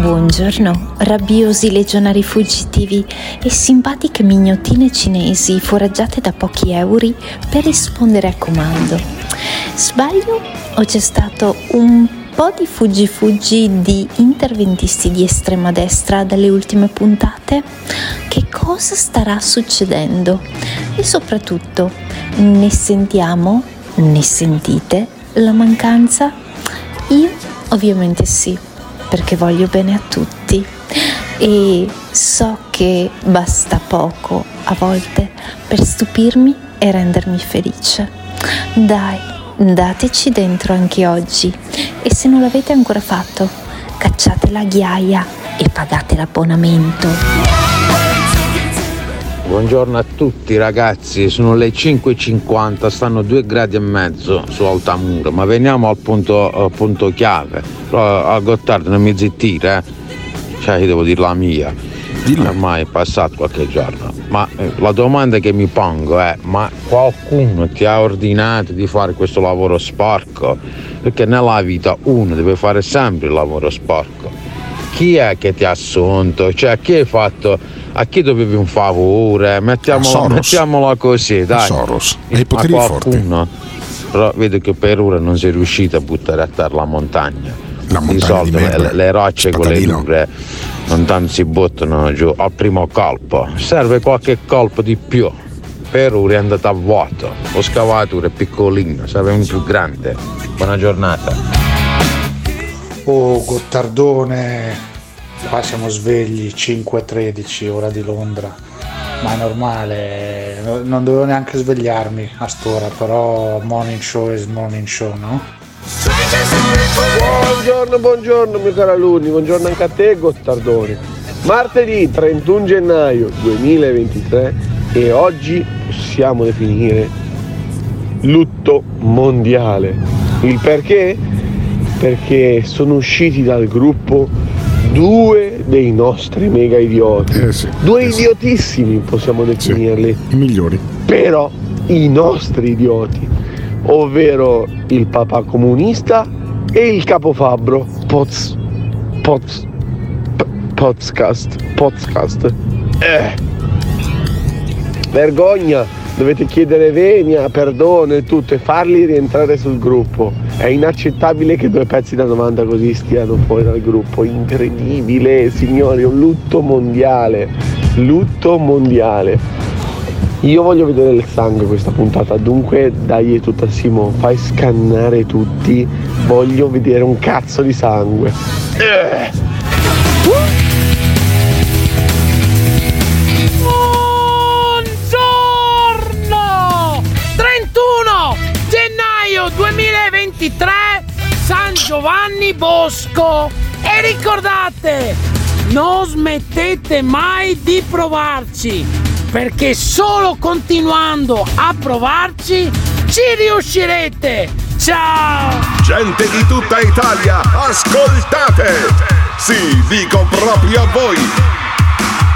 Buongiorno, rabbiosi legionari fuggitivi e simpatiche mignottine cinesi foraggiate da pochi euro per rispondere a comando. Sbaglio o c'è stato un po' di fuggi fuggi di interventisti di estrema destra dalle ultime puntate? Che cosa starà succedendo? E soprattutto, ne sentiamo, ne sentite la mancanza? Io ovviamente sì perché voglio bene a tutti e so che basta poco a volte per stupirmi e rendermi felice. Dai, dateci dentro anche oggi e se non l'avete ancora fatto, cacciate la ghiaia e pagate l'abbonamento. Buongiorno a tutti ragazzi, sono le 5.50, stanno due gradi e mezzo su Altamura, ma veniamo al punto, al punto chiave. A Gottardo non mi zittire, eh? cioè io devo dire la mia. Dillo. Ormai è passato qualche giorno, ma eh, la domanda che mi pongo è: ma qualcuno ti ha ordinato di fare questo lavoro sporco? Perché nella vita uno deve fare sempre il lavoro sporco. Chi è che ti ha assunto? Cioè, chi hai fatto a chi dovevi un favore? Mettiamolo, mettiamola così, dai. A Soros, hai poteri forti. Però vedo che per ora non sei riuscito a buttare a terra la montagna. La montagna di solito di le, le, rocce con le dure non tanto si buttano giù al primo colpo. Serve qualche colpo di più. Per ora è andata a vuoto. Lo scavatore è piccolino, serve un più grande. Buona giornata. Oh Gottardone, qua siamo svegli 5.13 ora di Londra ma è normale non dovevo neanche svegliarmi a st'ora però morning show is morning show no? buongiorno buongiorno mio caro alunni buongiorno anche a te Gottardone martedì 31 gennaio 2023 e oggi possiamo definire lutto mondiale il perché? Perché sono usciti dal gruppo due dei nostri mega idioti. Eh sì, due eh idiotissimi possiamo definirli. Sì, I migliori. Però i nostri idioti, ovvero il papà comunista e il capofabbro Poz. Poz. Podcast. Podcast. Eh. Vergogna! Dovete chiedere venia, perdono e tutto e farli rientrare sul gruppo. È inaccettabile che due pezzi da 90 così stiano fuori dal gruppo. Incredibile, signori, un lutto mondiale. Lutto mondiale. Io voglio vedere il sangue questa puntata, dunque dai tutta Simo, fai scannare tutti. Voglio vedere un cazzo di sangue. Eh. 2023 San Giovanni Bosco e ricordate non smettete mai di provarci perché solo continuando a provarci ci riuscirete ciao Gente di tutta Italia, ascoltate! Sì, dico proprio a voi!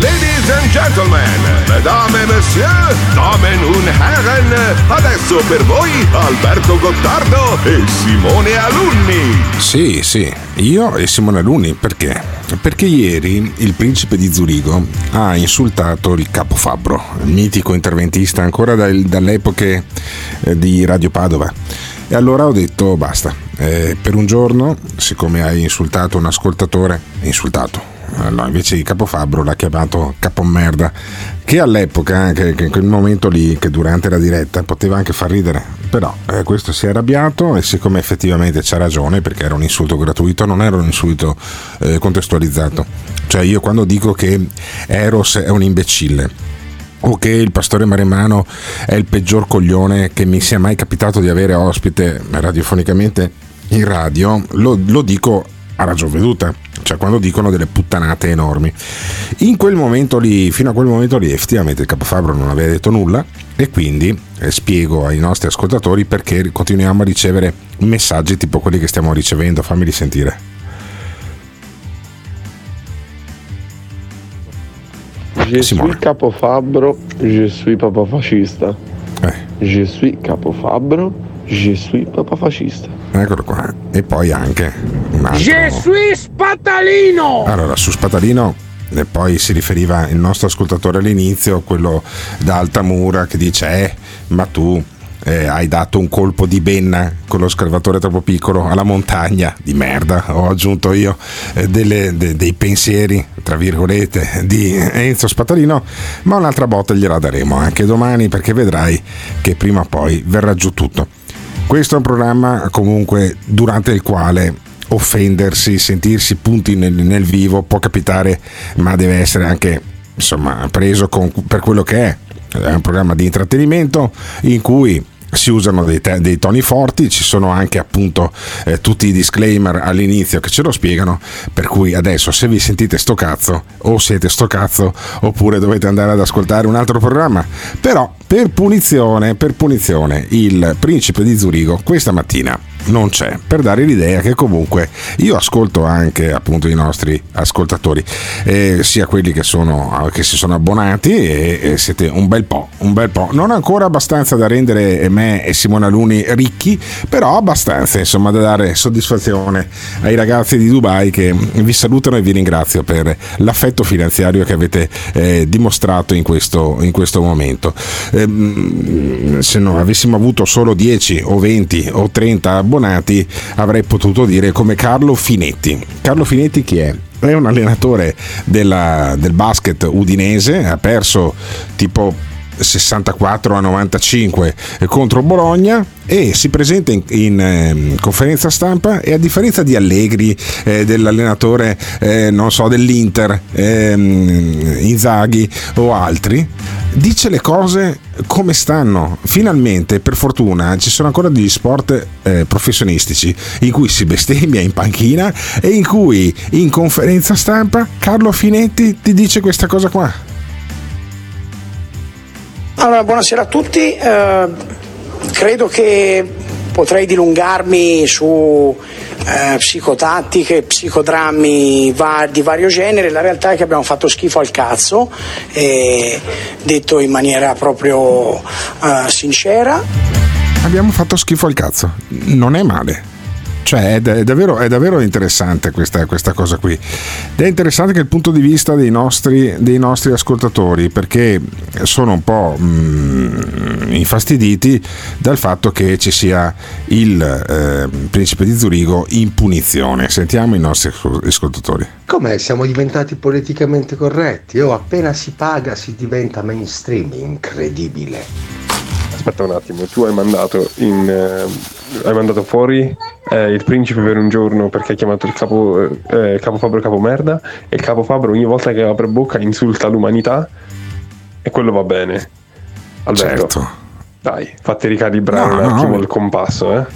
Ladies and gentlemen, mesdames et messieurs, damen und herren, adesso per voi Alberto Gottardo e Simone Alunni. Sì, sì, io e Simone Alunni perché? Perché ieri il principe di Zurigo ha insultato il capo Fabbro, mitico interventista ancora dal, dalle eh, di Radio Padova. E allora ho detto basta, eh, per un giorno, siccome hai insultato un ascoltatore, insultato, no, invece di capofabbro l'ha chiamato capomerda, che all'epoca, che, che in quel momento lì, che durante la diretta poteva anche far ridere, però eh, questo si è arrabbiato e siccome effettivamente c'ha ragione, perché era un insulto gratuito, non era un insulto eh, contestualizzato. Cioè io quando dico che Eros è un imbecille, o che il pastore Maremano è il peggior coglione che mi sia mai capitato di avere ospite radiofonicamente in radio, lo, lo dico a ragion veduta, cioè quando dicono delle puttanate enormi. In quel momento lì, fino a quel momento lì, effettivamente il capofabro non aveva detto nulla e quindi eh, spiego ai nostri ascoltatori perché continuiamo a ricevere messaggi tipo quelli che stiamo ricevendo, fammeli sentire. Je suis capofabbro, je suis papafascista. Eh. Je suis capofabbro, je suis papafascista. Eccolo qua. E poi anche un altro. Gesù Spatalino! Allora, su Spatalino e poi si riferiva il nostro ascoltatore all'inizio, quello da Altamura, che dice: Eh, ma tu eh, hai dato un colpo di benna con lo scalvatore troppo piccolo alla montagna di merda. Ho aggiunto io eh, delle, de, dei pensieri, tra virgolette, di Enzo Spatalino, ma un'altra botta gliela daremo anche domani perché vedrai che prima o poi verrà giù tutto. Questo è un programma comunque durante il quale offendersi, sentirsi punti nel, nel vivo può capitare, ma deve essere anche insomma, preso con, per quello che è. È un programma di intrattenimento in cui si usano dei, te- dei, toni forti, ci sono anche appunto eh, tutti i disclaimer all'inizio che ce lo spiegano, per cui adesso se vi sentite sto cazzo o siete sto cazzo oppure dovete andare ad ascoltare un altro programma, però per punizione, per punizione il principe di Zurigo questa mattina non c'è, per dare l'idea che comunque io ascolto anche appunto i nostri ascoltatori, eh, sia quelli che, sono, che si sono abbonati e, e, siete un bel po', un bel po', non ancora abbastanza da rendere me e Simona Luni ricchi, però abbastanza insomma da dare soddisfazione ai ragazzi di Dubai che vi salutano e vi ringrazio per l'affetto finanziario che avete eh, dimostrato in questo, in questo momento. Eh, se non avessimo avuto solo 10 o 20 o 30 abbonati, abbonati avrei potuto dire come Carlo Finetti. Carlo Finetti chi è? È un allenatore della, del basket udinese, ha perso tipo 64 a 95 contro Bologna e si presenta in, in eh, conferenza stampa e a differenza di Allegri, eh, dell'allenatore eh, non so, dell'Inter, ehm, Inzaghi o altri, dice le cose come stanno. Finalmente, per fortuna, ci sono ancora degli sport eh, professionistici in cui si bestemmia in panchina e in cui in conferenza stampa Carlo Finetti ti dice questa cosa qua. Allora, buonasera a tutti. Eh, credo che potrei dilungarmi su eh, psicotattiche, psicodrammi va- di vario genere. La realtà è che abbiamo fatto schifo al cazzo, eh, detto in maniera proprio eh, sincera. Abbiamo fatto schifo al cazzo, non è male. Cioè è, è, davvero, è davvero, interessante questa, questa, cosa qui. Ed è interessante che il punto di vista dei nostri, dei nostri ascoltatori, perché sono un po' mh, infastiditi dal fatto che ci sia il eh, principe di Zurigo in punizione. Sentiamo i nostri ascoltatori. Come siamo diventati politicamente corretti? Oh, appena si paga si diventa mainstream, incredibile. Aspetta un attimo, tu hai mandato, in, eh, hai mandato fuori eh, il principe per un giorno perché hai chiamato il capo, eh, il capo Fabro capo merda e il capo Fabro ogni volta che apre bocca insulta l'umanità e quello va bene. Alberto, certo. dai, fatti ricalibrare no, un attimo no. il compasso, eh.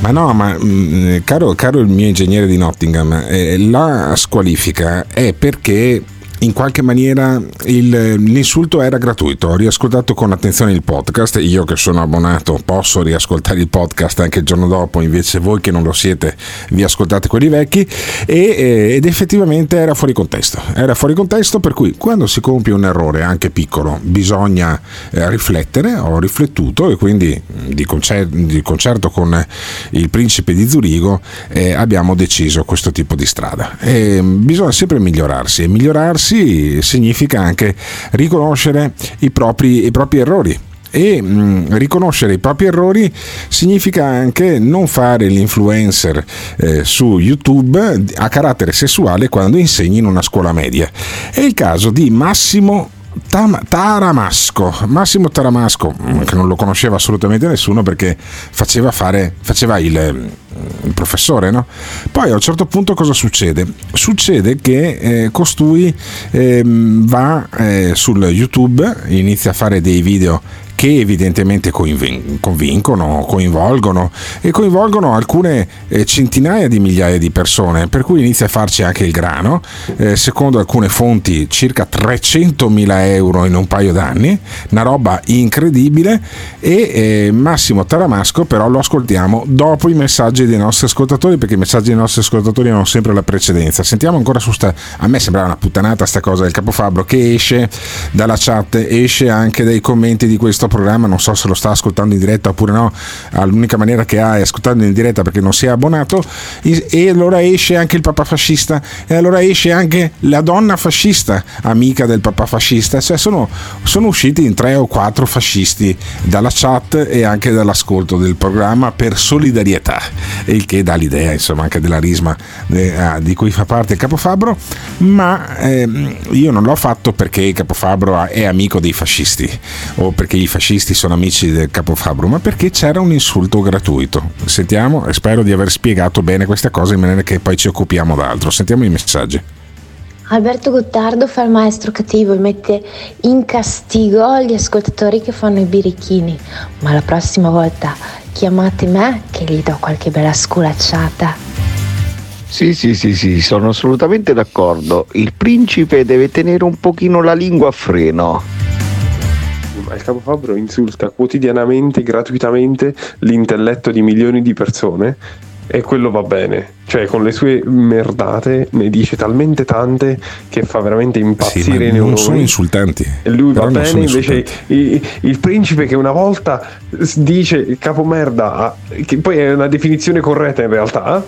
Ma no, ma mh, caro, caro, il mio ingegnere di Nottingham, eh, la squalifica è perché in qualche maniera il, l'insulto era gratuito. Ho riascoltato con attenzione il podcast. Io che sono abbonato posso riascoltare il podcast anche il giorno dopo, invece voi che non lo siete vi ascoltate quelli vecchi. E, ed effettivamente era fuori contesto. Era fuori contesto per cui quando si compie un errore anche piccolo bisogna eh, riflettere. Ho riflettuto e quindi di, concer- di concerto con il principe di Zurigo eh, abbiamo deciso questo tipo di strada. E bisogna sempre migliorarsi e migliorarsi significa anche riconoscere i propri, i propri errori e mh, riconoscere i propri errori significa anche non fare l'influencer eh, su YouTube a carattere sessuale quando insegni in una scuola media. È il caso di Massimo Tam- Taramasco, Massimo Taramasco, mm, che non lo conosceva assolutamente nessuno perché faceva, fare, faceva il, il professore, no? Poi a un certo punto cosa succede? Succede che eh, costui eh, va eh, sul YouTube, inizia a fare dei video che evidentemente convincono, coinvolgono e coinvolgono alcune eh, centinaia di migliaia di persone, per cui inizia a farci anche il grano, eh, secondo alcune fonti circa 300.000 euro in un paio d'anni, una roba incredibile e eh, Massimo Taramasco però lo ascoltiamo dopo i messaggi dei nostri ascoltatori perché i messaggi dei nostri ascoltatori hanno sempre la precedenza. Sentiamo ancora su sta... a me sembrava una puttanata sta cosa del capofabbro che esce dalla chat, esce anche dai commenti di questo programma, non so se lo sta ascoltando in diretta oppure no, l'unica maniera che ha è ascoltando in diretta perché non si è abbonato e allora esce anche il papà fascista e allora esce anche la donna fascista, amica del papà fascista, cioè sono, sono usciti in tre o quattro fascisti dalla chat e anche dall'ascolto del programma per solidarietà, il che dà l'idea insomma anche della risma eh, di cui fa parte il capofabbro, ma ehm, io non l'ho fatto perché il capofabbro è amico dei fascisti o perché i fascisti sono amici del capo Fabro, ma perché c'era un insulto gratuito. Sentiamo e spero di aver spiegato bene queste cose in maniera che poi ci occupiamo d'altro. Sentiamo i messaggi. Alberto Gottardo fa il maestro cattivo e mette in castigo gli ascoltatori che fanno i birichini, ma la prossima volta chiamate me che gli do qualche bella sculacciata. Sì, sì, sì, sì, sono assolutamente d'accordo. Il principe deve tenere un pochino la lingua a freno il capo Fabro insulta quotidianamente, gratuitamente l'intelletto di milioni di persone e quello va bene. Cioè, con le sue merdate ne dice talmente tante che fa veramente impazzire sì, i neuroni. Non sono insultanti. E lui va bene, invece il, il, principe che una volta dice capo merda, che poi è una definizione corretta in realtà,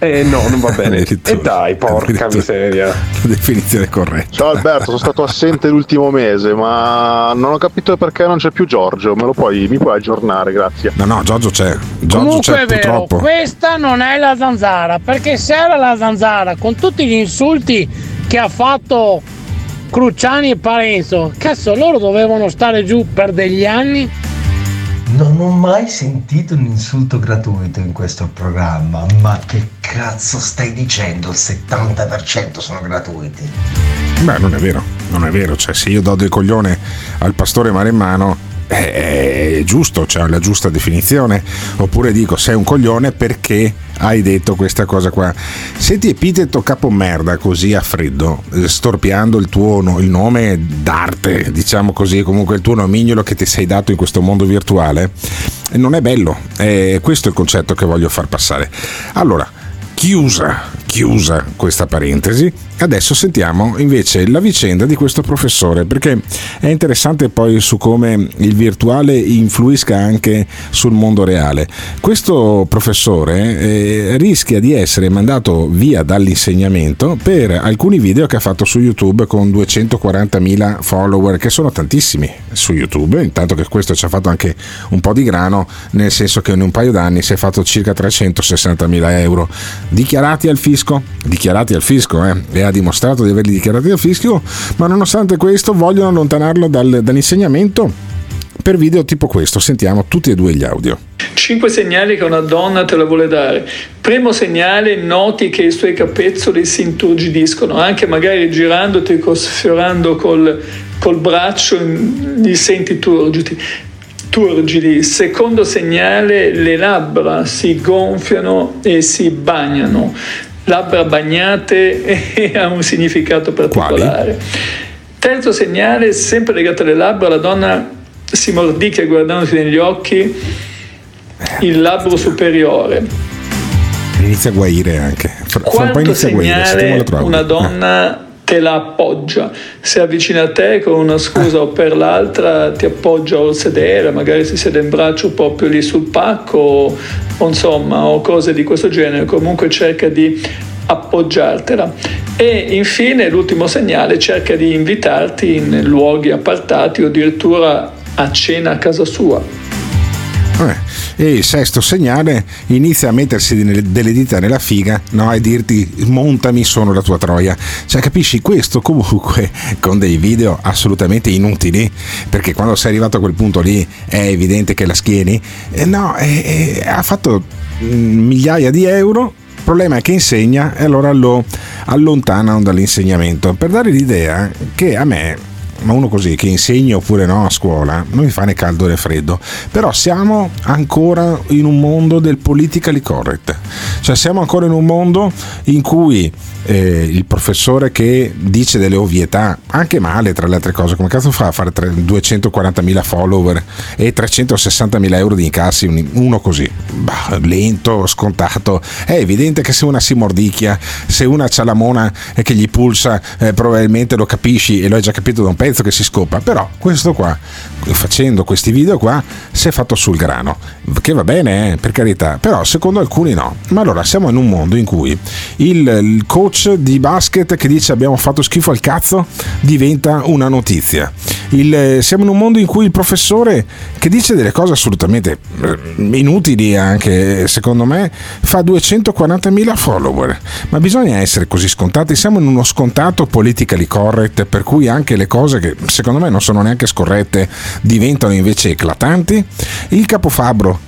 eh no, non va bene. e dai, porca miseria. La definizione corretta. Ciao Alberto, sono stato assente l'ultimo mese, ma non ho capito perché non c'è più Giorgio. Me lo puoi, mi puoi aggiornare, grazie. No, no, Giorgio c'è. Giorgio Comunque c'è è vero, purtroppo. questa non è la zanzara, perché se era la zanzara, con tutti gli insulti che ha fatto Cruciani e Parenzo, cazzo, loro dovevano stare giù per degli anni non ho mai sentito un insulto gratuito in questo programma, ma che cazzo stai dicendo? Il 70% sono gratuiti. Beh, non è vero, non è vero. Cioè, se io do del coglione al pastore Maremmano, è giusto, c'è la giusta definizione. Oppure dico, sei un coglione perché hai detto questa cosa qua. Se ti epiteto capo merda così a freddo, eh, storpiando il tuo il nome d'arte, diciamo così, comunque il tuo nomignolo che ti sei dato in questo mondo virtuale, non è bello. È questo il concetto che voglio far passare. Allora, chiusa, chiusa questa parentesi, Adesso sentiamo invece la vicenda di questo professore, perché è interessante poi su come il virtuale influisca anche sul mondo reale. Questo professore eh, rischia di essere mandato via dall'insegnamento per alcuni video che ha fatto su YouTube con 240.000 follower, che sono tantissimi su YouTube, intanto che questo ci ha fatto anche un po' di grano, nel senso che in un paio d'anni si è fatto circa 360.000 euro. Dichiarati al fisco, dichiarati al fisco, eh, ha dimostrato di averli dichiarati al fischio, ma nonostante questo vogliono allontanarlo dal, dall'insegnamento per video tipo questo. Sentiamo tutti e due gli audio. Cinque segnali che una donna te la vuole dare. Primo segnale, noti che i suoi capezzoli si inturgidiscono, anche magari girandoti, sfiorando col, col braccio, li senti turgidi. turgidi. Secondo segnale, le labbra si gonfiano e si bagnano labbra bagnate ha un significato particolare. Quali? Terzo segnale, sempre legato alle labbra, la donna si mordicchia guardandosi negli occhi il labbro superiore. Inizia a guaire anche. Fra, Quarto un po' inizia a guaire. una donna te la appoggia, si avvicina a te con una scusa o per l'altra ti appoggia al sedere, magari si siede in braccio proprio lì sul pacco o insomma o cose di questo genere, comunque cerca di appoggiartela. E infine l'ultimo segnale cerca di invitarti in luoghi appartati o addirittura a cena a casa sua. Eh, e il sesto segnale inizia a mettersi delle dita nella figa no, e dirti montami sono la tua troia. Cioè capisci questo comunque con dei video assolutamente inutili perché quando sei arrivato a quel punto lì è evidente che la schieni eh, no eh, eh, ha fatto mm, migliaia di euro il problema è che insegna e allora lo allontanano dall'insegnamento. Per dare l'idea che a me ma uno così che insegna oppure no a scuola non mi fa né caldo né freddo. Però siamo ancora in un mondo del politically correct. Cioè siamo ancora in un mondo in cui eh, il professore che dice delle ovvietà anche male tra le altre cose come cazzo fa a fare 240.000 follower e 360.000 euro di incassi uno così? Bah, lento scontato. È evidente che se una si mordicchia se una c'ha la mona che gli pulsa eh, probabilmente lo capisci e lo hai già capito da un pezzo pezzo che si scopa, però questo qua, facendo questi video qua, si è fatto sul grano, che va bene, eh, per carità, però secondo alcuni no. Ma allora siamo in un mondo in cui il, il coach di basket che dice abbiamo fatto schifo al cazzo diventa una notizia. Il, siamo in un mondo in cui il professore che dice delle cose assolutamente eh, inutili anche secondo me fa 240.000 follower ma bisogna essere così scontati siamo in uno scontato politically correct per cui anche le cose che secondo me non sono neanche scorrette diventano invece eclatanti. Il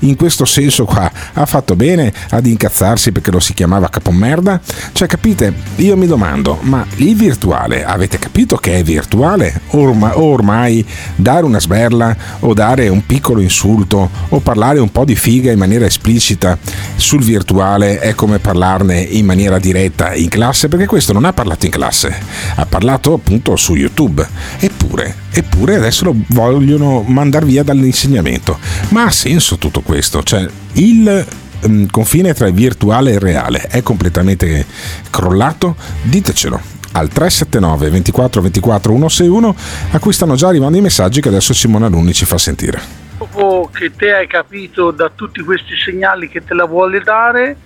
in questo senso qua ha fatto bene ad incazzarsi perché lo si chiamava capomerda? Cioè capite, io mi domando, ma il virtuale, avete capito che è virtuale? Orma, ormai dare una sberla o dare un piccolo insulto o parlare un po' di figa in maniera esplicita sul virtuale è come parlarne in maniera diretta in classe perché questo non ha parlato in classe, ha parlato appunto su YouTube Eppure, eppure adesso lo vogliono mandare via dall'insegnamento. Ma ha senso tutto questo? Cioè, il um, confine tra il virtuale e il reale è completamente crollato? Ditecelo al 379 24 24 161 a cui stanno già arrivando i messaggi che adesso Simona Luni ci fa sentire. Dopo che te hai capito da tutti questi segnali che te la vuole dare,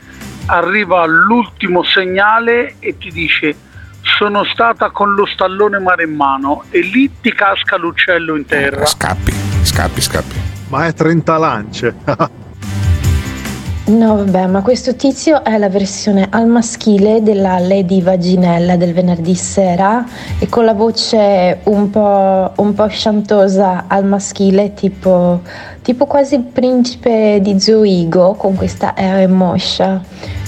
arriva l'ultimo segnale e ti dice sono stata con lo stallone mare in mano e lì ti casca l'uccello in terra. Scappi, scappi, scappi. Ma è 30 lance. No, vabbè, ma questo tizio è la versione al maschile della Lady Vaginella del venerdì sera e con la voce un po', un po sciantosa al maschile, tipo, tipo quasi il principe di Zoigo con questa R moscia.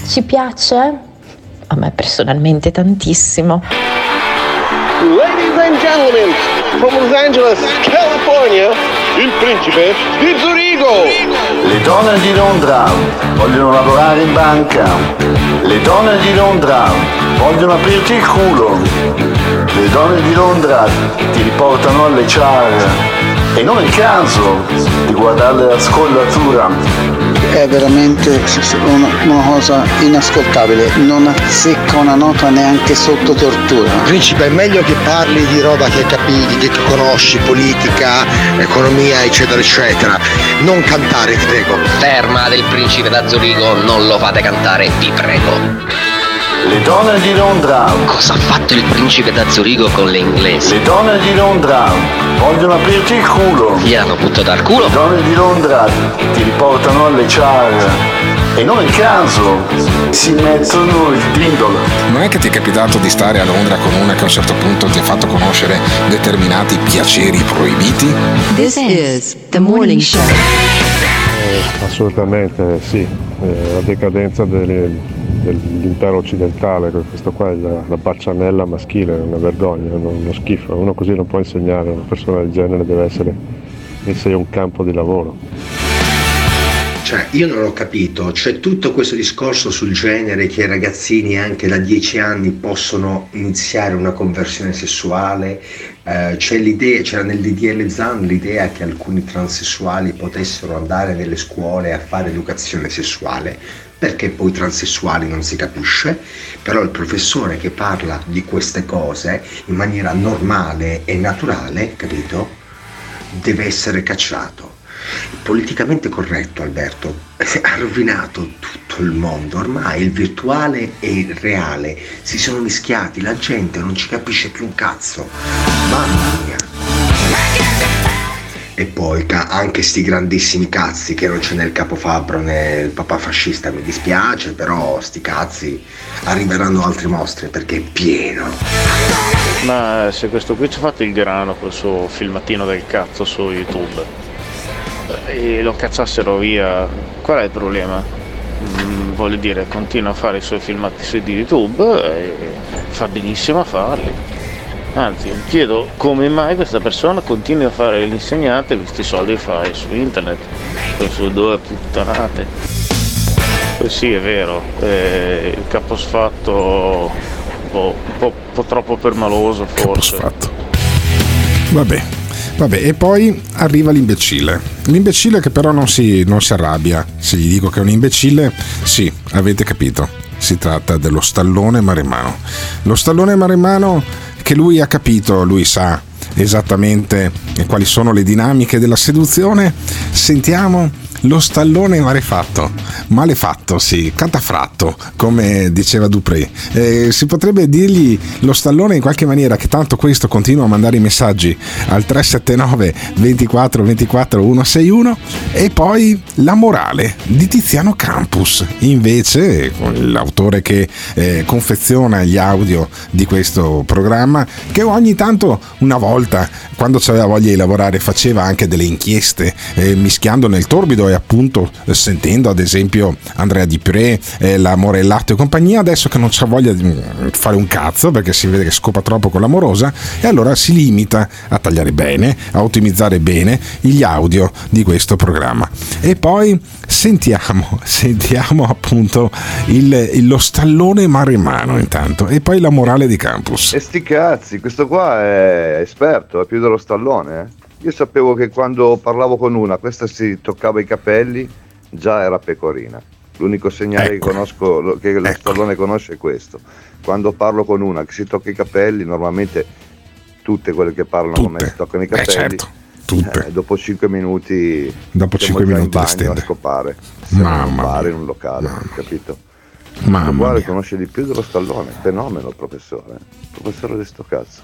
Ci piace? A me personalmente tantissimo. Ladies and gentlemen, from Los Angeles, California, il principe di Zurigo. Le donne di Londra vogliono lavorare in banca. Le donne di Londra vogliono aprirti il culo. Le donne di Londra ti riportano alle char e non il caso di guardare la scollatura. È veramente una, una cosa inascoltabile, non azzecca una nota neanche sotto tortura. Principe, è meglio che parli di roba che capisci, che conosci, politica, economia, eccetera, eccetera. Non cantare, ti prego. Ferma del principe da Zurigo, non lo fate cantare, vi prego. Le donne di Londra. Cosa ha fatto il principe da Zurigo con le inglesi? Le donne di Londra vogliono aprirti il culo. Gli hanno buttato al culo? Le donne di Londra ti riportano alle char. E non il caso, si mettono il dindolo. Non è che ti è capitato di stare a Londra con una che a un certo punto ti ha fatto conoscere determinati piaceri proibiti? This is the morning show. Eh, assolutamente sì, eh, la decadenza delle, dell'impero occidentale, questo qua è la, la baccianella maschile, è una vergogna, uno, uno schifo, uno così non può insegnare, una persona del genere deve essere messa in un campo di lavoro. Cioè, io non ho capito, c'è tutto questo discorso sul genere che i ragazzini anche da 10 anni possono iniziare una conversione sessuale, eh, c'è l'idea, c'era nel DDL Zan l'idea che alcuni transessuali potessero andare nelle scuole a fare educazione sessuale, perché poi transessuali non si capisce, però il professore che parla di queste cose in maniera normale e naturale, capito, deve essere cacciato. Politicamente corretto Alberto ha rovinato tutto il mondo. Ormai il virtuale e il reale si sono mischiati la gente non ci capisce più un cazzo. Mamma mia E poi anche sti grandissimi cazzi che non c'è nel capofabbro né il papà fascista, mi dispiace, però sti cazzi arriveranno altri mostri perché è pieno. Ma se questo qui ci ha fatto il grano col suo filmatino del cazzo su YouTube eh, e lo cazzassero via, qual è il problema? Mm, voglio dire, continua a fare i suoi filmati su YouTube e fa benissimo a farli. Anzi, mi chiedo come mai questa persona continua a fare l'insegnante e questi soldi che fa su internet, su due puttanate. Poi sì, è vero, eh, il caposfatto un po', un po', un po' troppo permaloso forse. Vabbè, vabbè, e poi arriva l'imbecille. L'imbecille che però non si, non si arrabbia. Se gli dico che è un imbecille, sì, avete capito. Si tratta dello stallone maremmano. Lo stallone maremmano che lui ha capito, lui sa esattamente quali sono le dinamiche della seduzione. Sentiamo lo stallone malefatto, malefatto sì, catafratto, come diceva Dupré. Eh, si potrebbe dirgli lo stallone in qualche maniera che tanto questo continua a mandare i messaggi al 379 24 24 161 e poi la morale di Tiziano Campus, invece l'autore che eh, confeziona gli audio di questo programma, che ogni tanto, una volta, quando aveva voglia di lavorare, faceva anche delle inchieste, eh, mischiando nel torbido e appunto eh, sentendo ad esempio Andrea Di Pre, eh, la Morellato e compagnia, adesso che non c'ha voglia di mm, fare un cazzo perché si vede che scopa troppo con l'amorosa e allora si limita a tagliare bene, a ottimizzare bene gli audio di questo programma. E poi sentiamo, sentiamo appunto il, lo stallone maremano intanto e poi la morale di campus. E sti cazzi, questo qua è esperto, è più dello stallone. eh. Io sapevo che quando parlavo con una, questa si toccava i capelli, già era pecorina. L'unico segnale Ecco. che conosco, che lo stallone conosce è questo. Quando parlo con una che si tocca i capelli, normalmente tutte quelle che parlano con me si toccano i Eh, capelli. certo, tutte. eh, dopo 5 minuti Dopo siamo cinque già minuti in bagno a scopare. Siamo in un Mamma bar, in un locale, capito? Mamma Questo qua mia. le conosce di più dello stallone, fenomeno professore, professore di sto cazzo.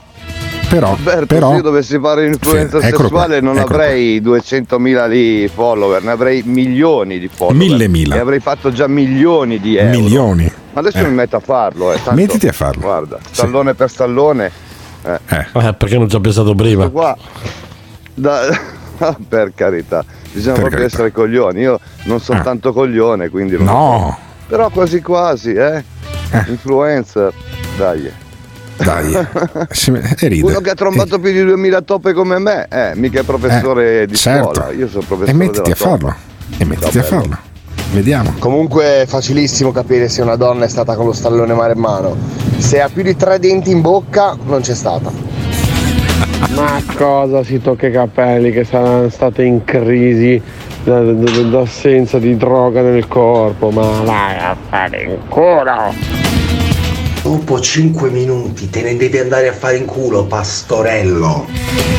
Però, Alberto, però se io dovessi fare influenza Sì, sessuale qua, non avrei 200.000 di follower, ne avrei milioni di follower. Mille mila. E avrei fatto già milioni di euro. milioni. Ma adesso Eh. mi metto a farlo. Eh. Tanto, Mettiti a farlo. Guarda, stallone per stallone. Eh. Eh, perché non ci ha pensato prima? Qua, da- per carità, bisogna Per proprio carità. essere coglioni. Io non sono tanto coglione, quindi No. Però quasi quasi, eh. Influencer, dai. Dai, si- e ride. Uno che ha trombato più di 2000 toppe come me, eh, mica è professore Eh, di certo. scuola. Io sono professore E mettiti della a farlo. E mettiti a farlo. Vediamo. Comunque è facilissimo capire se una donna è stata con lo stallone maremmano. Se ha più di tre denti in bocca, non c'è stata. Ma cosa si tocca i capelli che saranno state in crisi da- da- d'assenza di droga nel corpo? Ma vai a fare in culo! Dopo 5 minuti te ne devi andare a fare in culo, pastorello.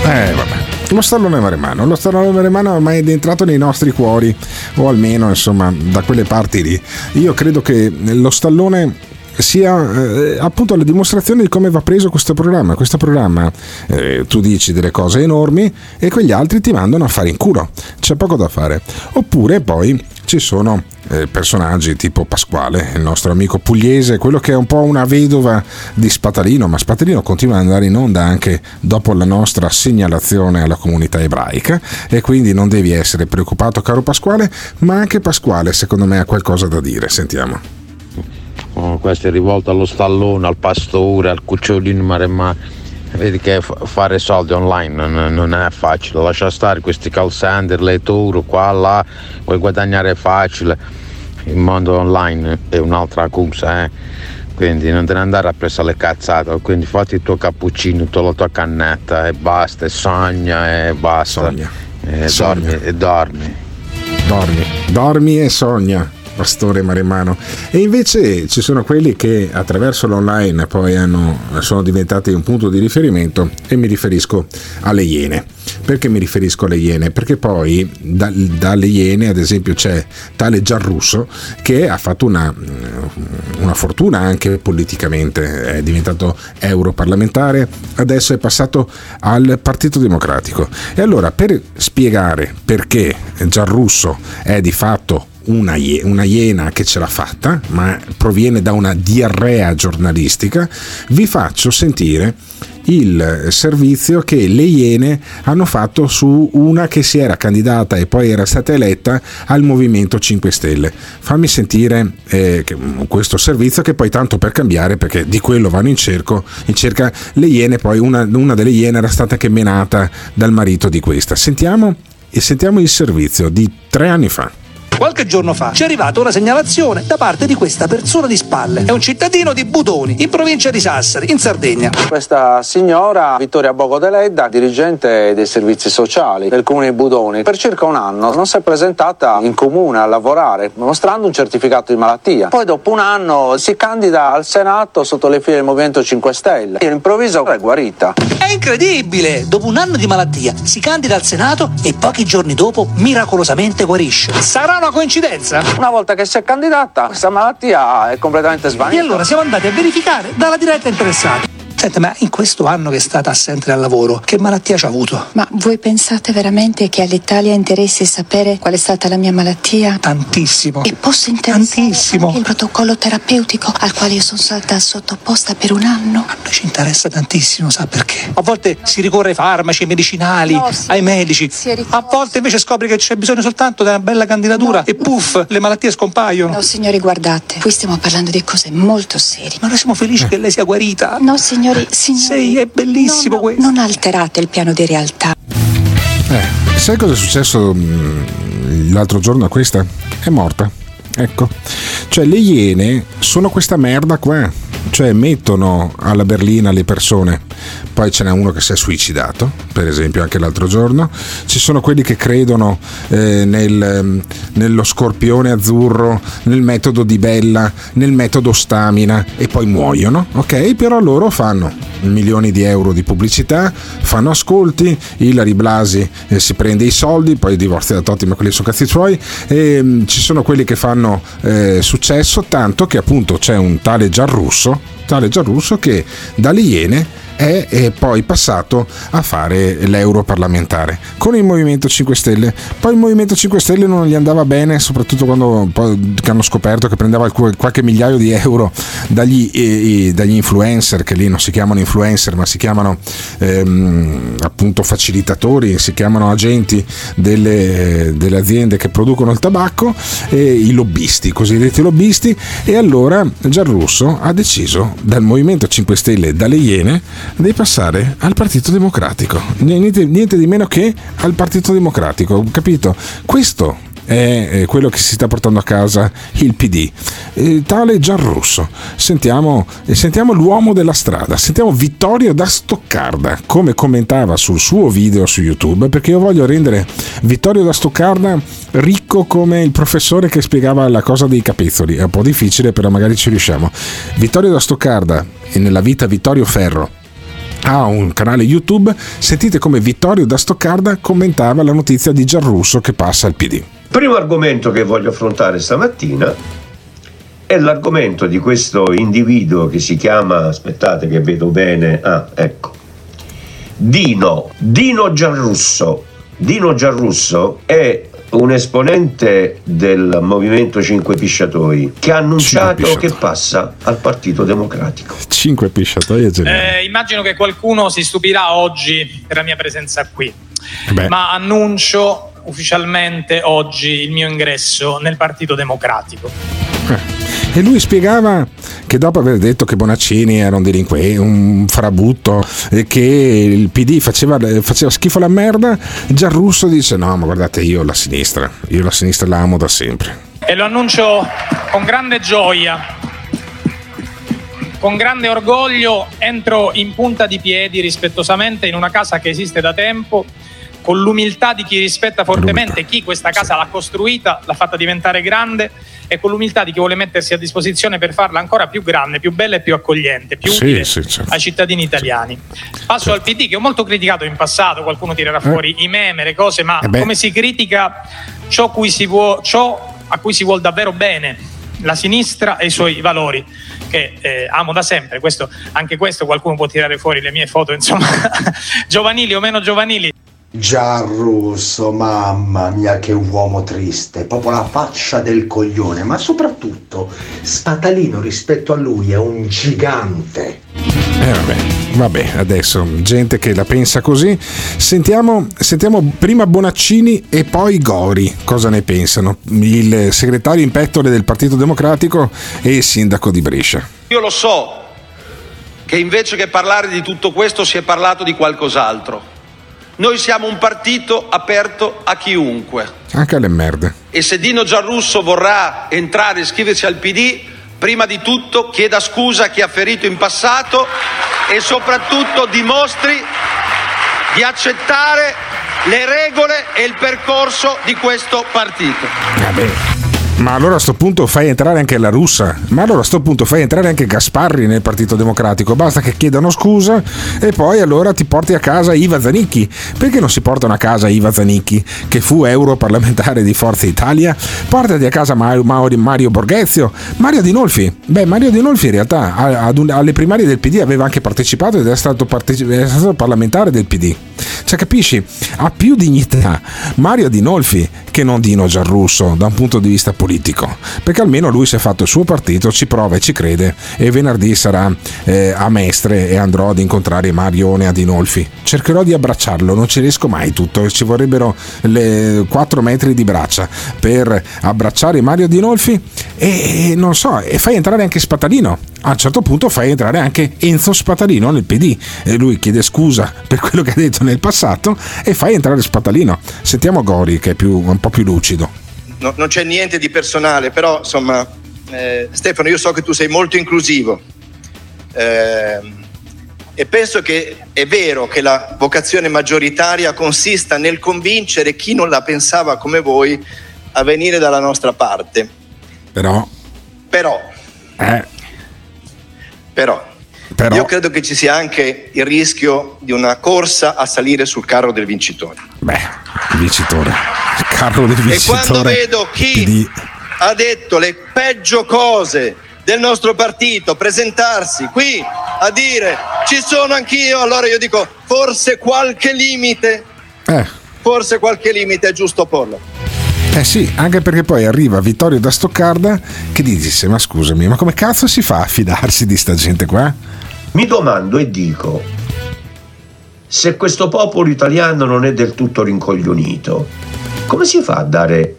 Eh, vabbè. Lo stallone maremano, lo stallone maremano ormai è entrato nei nostri cuori, o almeno insomma da quelle parti lì. Io credo che lo stallone sia eh, appunto la dimostrazione di come va preso questo programma. Questo programma eh, tu dici delle cose enormi e quegli altri ti mandano a fare in culo. C'è poco da fare. Oppure poi ci sono eh, personaggi tipo Pasquale, il nostro amico pugliese, quello che è un po' una vedova di Spatalino, ma Spatalino continua ad andare in onda anche dopo la nostra segnalazione alla comunità ebraica e quindi non devi essere preoccupato caro Pasquale, ma anche Pasquale secondo me ha qualcosa da dire, sentiamo. Oh, questo è rivolto allo stallone, al pastore, al cucciolino maremmano. Vedi che f- fare soldi online non, non è facile, lascia stare questi call center, le tour, qua, là, puoi guadagnare facile. Il mondo online è un'altra cosa, eh. Quindi non ne andare a presa le cazzate, quindi fatti il tuo cappuccino, la tua cannetta e basta, e sogna e basta. Sogna. E Sogna. dormi e dormi. Dormi, dormi e sogna, pastore maremmano. E invece ci sono quelli che attraverso l'online poi hanno- sono diventati un punto di riferimento e mi riferisco alle Iene. Perché mi riferisco alle Iene? Perché poi da- dalle Iene, ad esempio, c'è tale Giarrusso che ha fatto una, una fortuna anche politicamente, è diventato europarlamentare, adesso è passato al Partito Democratico. E allora per spiegare perché Giarrusso è di fatto una, una iena che ce l'ha fatta, ma proviene da una diarrea giornalistica, vi faccio sentire il servizio che le Iene hanno fatto su una che si era candidata e poi era stata eletta al Movimento 5 Stelle. Fammi sentire eh, che- questo servizio che poi tanto per cambiare perché di quello vanno in, cerco, in cerca le Iene, poi una, una delle Iene era stata anche menata dal marito di questa. Sentiamo, e sentiamo il servizio di tre anni fa. Qualche giorno fa ci è arrivata una segnalazione da parte di questa persona di spalle. È un cittadino di Budoni, in provincia di Sassari, in Sardegna. Questa signora, Vittoria Bogo de Ledda, dirigente dei servizi sociali del comune di Budoni, per circa un anno non si è presentata in comune a lavorare, mostrando un certificato di malattia. Poi dopo un anno si candida al Senato sotto le file del Movimento 5 Stelle. E all'improvviso è guarita. È incredibile! Dopo un anno di malattia si candida al Senato e pochi giorni dopo miracolosamente guarisce. Sarà una coincidenza? Una volta che si è candidata, questa malattia è completamente svanita. E allora siamo andati a verificare dalla diretta interessata. Senta, ma in questo anno che è stata assente dal lavoro, che malattia ci ha avuto? Ma voi pensate veramente che all'Italia interessi sapere qual è stata la mia malattia? Tantissimo. E posso interessare Tantissimo. anche il protocollo terapeutico al quale io sono stata sottoposta per un anno? A noi ci interessa tantissimo, sa perché? A volte si ricorre ai farmaci, ai medicinali, No, sì. ai medici. A volte invece scopri che c'è bisogno soltanto di una bella candidatura e puff, le malattie scompaiono. No, signori, guardate, qui stiamo parlando di cose molto serie. Ma noi siamo felici che lei sia guarita. No, signori, signori. Sì, è bellissimo no, no, questo. Non alterate il piano di realtà. Eh, sai cosa è successo mm, l'altro giorno a questa? È morta. Ecco. Cioè le iene sono questa merda qua. Cioè mettono alla berlina le persone. Poi ce n'è uno che si è suicidato, per esempio anche l'altro giorno. Ci sono quelli che credono eh, nel, ehm, nello scorpione azzurro, nel metodo di Bella, nel metodo stamina e poi muoiono. Ok? Però loro fanno milioni di euro di pubblicità, fanno ascolti, Ilari Blasi eh, si prende i soldi, poi divorzia da Totti, ma quelli sono cazzi suoi, e mm, ci sono quelli che fanno eh, successo, tanto che appunto c'è un tale Giarrusso, tale Giarrusso che dalle Iene è, è poi passato a fare l'europarlamentare con il Movimento 5 Stelle. Poi il Movimento 5 Stelle non gli andava bene, soprattutto quando hanno scoperto che prendeva alc- qualche migliaio di euro dagli, eh, dagli influencer, che lì non si chiamano influencer, ma si chiamano ehm, appunto facilitatori, si chiamano agenti delle, delle aziende che producono il tabacco, e i lobbisti, i cosiddetti lobbisti. E allora Giarrusso ha deciso dal Movimento 5 Stelle dalle Iene di passare al Partito Democratico. Niente, niente di meno che al Partito Democratico, capito? Questo è quello che si sta portando a casa il PD. Eh, tale Gianrusso. Sentiamo, sentiamo l'uomo della strada, sentiamo Vittorio da Stoccarda, come commentava sul suo video su YouTube, perché io voglio rendere Vittorio da Stoccarda ricco come il professore che spiegava la cosa dei capezzoli. È un po' difficile, però magari ci riusciamo. Vittorio da Stoccarda e nella vita Vittorio Ferro ha un canale YouTube, sentite come Vittorio da Stoccarda commentava la notizia di Gianrusso che passa al PD. Primo argomento che voglio affrontare stamattina è l'argomento di questo individuo che si chiama, aspettate che vedo bene, ah ecco, Dino, Dino Gianrusso. Dino Gianrusso è un esponente del Movimento 5 Pisciatori che ha annunciato che passa al Partito Democratico. 5 pisciatoi è geniale. Eh, immagino che qualcuno si stupirà oggi per la mia presenza qui, Beh. ma annuncio ufficialmente oggi il mio ingresso nel Partito Democratico. E lui spiegava che dopo aver detto che Bonaccini era un delinquente, un farabutto, e che il PD faceva, faceva schifo alla merda, Gianrusso dice no ma guardate io la sinistra, io la sinistra la amo da sempre. E lo annuncio con grande gioia, con grande orgoglio, entro in punta di piedi rispettosamente in una casa che esiste da tempo, con l'umiltà di chi rispetta fortemente chi questa casa l'ha costruita, l'ha fatta diventare grande e con l'umiltà di chi vuole mettersi a disposizione per farla ancora più grande, più bella e più accogliente, più Sì, utile sì, certo. ai cittadini italiani. Passo al PD che ho molto criticato in passato, qualcuno tirerà fuori i meme, le cose, ma Eh come si critica ciò, cui si vuo- ciò a cui si vuol davvero bene, la sinistra e i suoi valori che eh, amo da sempre. Questo, anche questo qualcuno può tirare fuori le mie foto, insomma, giovanili o meno giovanili. Gianrusso, mamma mia che uomo triste, proprio la faccia del coglione, ma soprattutto Spatalino rispetto a lui è un gigante. Eh vabbè, vabbè, adesso gente che la pensa così. Sentiamo, sentiamo prima Bonaccini e poi Gori cosa ne pensano. Il segretario in pettole del Partito Democratico e il sindaco di Brescia. Io lo so che invece che parlare di tutto questo si è parlato di qualcos'altro. Noi siamo un partito aperto a chiunque Anche alle merde. e se Dino Giarrusso vorrà entrare e iscriversi al PD, prima di tutto chieda scusa a chi ha ferito in passato e soprattutto dimostri di accettare le regole e il percorso di questo partito. Vabbè. Ma allora a sto punto fai entrare anche la russa. Ma allora a sto punto fai entrare anche Gasparri nel Partito Democratico. Basta che chiedano scusa e poi allora ti porti a casa Iva Zanicchi. Perché non si portano a casa Iva Zanicchi, che fu europarlamentare di Forza Italia? Portati a casa Mario, Borghezio, Mario Dinolfi. Beh, Mario Dinolfi in realtà alle primarie del PD aveva anche partecipato ed è stato, parteci- è stato parlamentare del PD. Cioè, capisci? Ha più dignità Mario Dinolfi che non Dino Giarrusso da un punto di vista politico. Perché almeno lui si è fatto il suo partito, ci prova e ci crede. E venerdì sarà eh, a Mestre e andrò ad incontrare Marione a Dinolfi. Cercherò di abbracciarlo, non ci riesco mai tutto. Ci vorrebbero le 4 metri di braccia per abbracciare Mario Dinolfi. E, e non so, e fai entrare anche Spatalino. A un certo punto fai entrare anche Enzo Spatalino nel PD e lui chiede scusa per quello che ha detto nel passato e fai entrare Spatalino. Sentiamo Gori che è più- un po' più lucido. No- non c'è niente di personale, però insomma, eh, Stefano, io so che tu sei molto inclusivo. Ehm, e penso che è vero che la vocazione maggioritaria consista nel convincere chi non la pensava come voi a venire dalla nostra parte. Però, Però, eh, però, Però- io credo che ci sia anche il rischio di una corsa a salire sul carro del vincitore. beh, il vincitore. Il carro del E vincitore. quando vedo chi PD. ha detto le peggio cose del nostro partito presentarsi qui a dire ci sono anch'io, allora io dico forse qualche limite, Eh. forse qualche limite è giusto porlo. Eh sì, anche perché poi arriva Vittorio da Stoccarda che dice: Ma scusami, ma come cazzo si fa a fidarsi di sta gente qua? Mi domando e dico, se questo popolo italiano non è del tutto rincoglionito, come si fa a dare,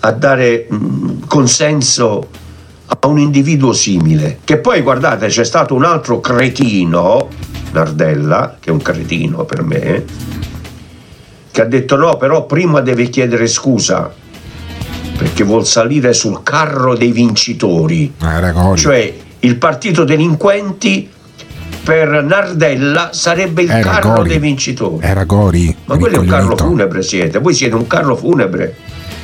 a dare mm, consenso a un individuo simile? Che poi, guardate, c'è stato un altro cretino, Nardella, che è un cretino per me, che ha detto no, però prima deve chiedere scusa perché vuol salire sul carro dei vincitori. Cioè il partito delinquenti per Nardella sarebbe il Era carro Gori. dei vincitori. Era Gori. Ma quello è un carro funebre siete, voi siete un carro funebre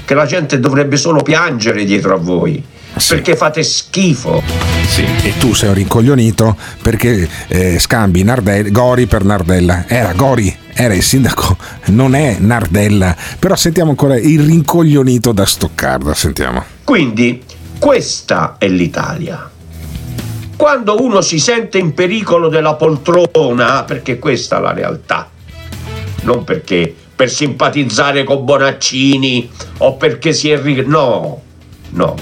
che la gente dovrebbe solo piangere dietro a voi perché fate schifo. Sì. E tu sei un rincoglionito perché eh, scambi Nardella, Gori per Nardella. Era Gori, era il sindaco, non è Nardella. Però sentiamo ancora il rincoglionito da Stoccarda. Sentiamo. Quindi questa è l'Italia. Quando uno si sente in pericolo della poltrona, perché questa è la realtà, non perché per simpatizzare con Bonaccini o perché si è... ri- No, no.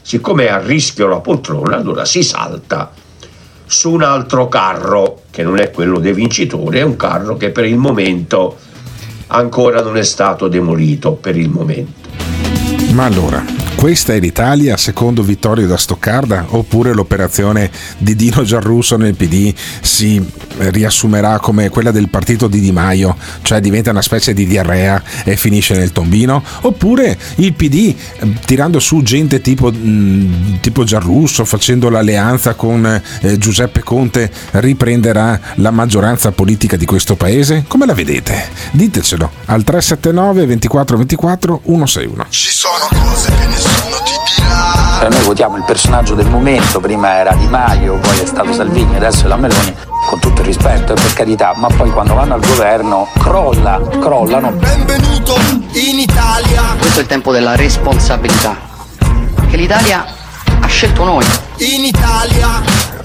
Siccome è a rischio la poltrona, allora si salta su un altro carro, che non è quello dei vincitori, è un carro che per il momento ancora non è stato demolito, per il momento. Ma allora, questa è l'Italia secondo Vittorio da Stoccarda oppure l'operazione di Dino Giarrusso nel PD si riassumerà come quella del partito di Di Maio, cioè diventa una specie di diarrea e finisce nel tombino, oppure il PD tirando su gente tipo, tipo Giarrusso, facendo l'alleanza con eh, Giuseppe Conte, riprenderà la maggioranza politica di questo paese? Come la vedete? Ditecelo al 379 24 24 161. Ci sono cose che nessuno Noi votiamo il personaggio del momento, prima era Di Maio, poi è stato Salvini, adesso è la Meloni, con tutto il rispetto e per carità, ma poi quando vanno al governo crolla, crollano. Benvenuto in Italia. Questo è il tempo della responsabilità. Che l'Italia ha scelto noi. In Italia.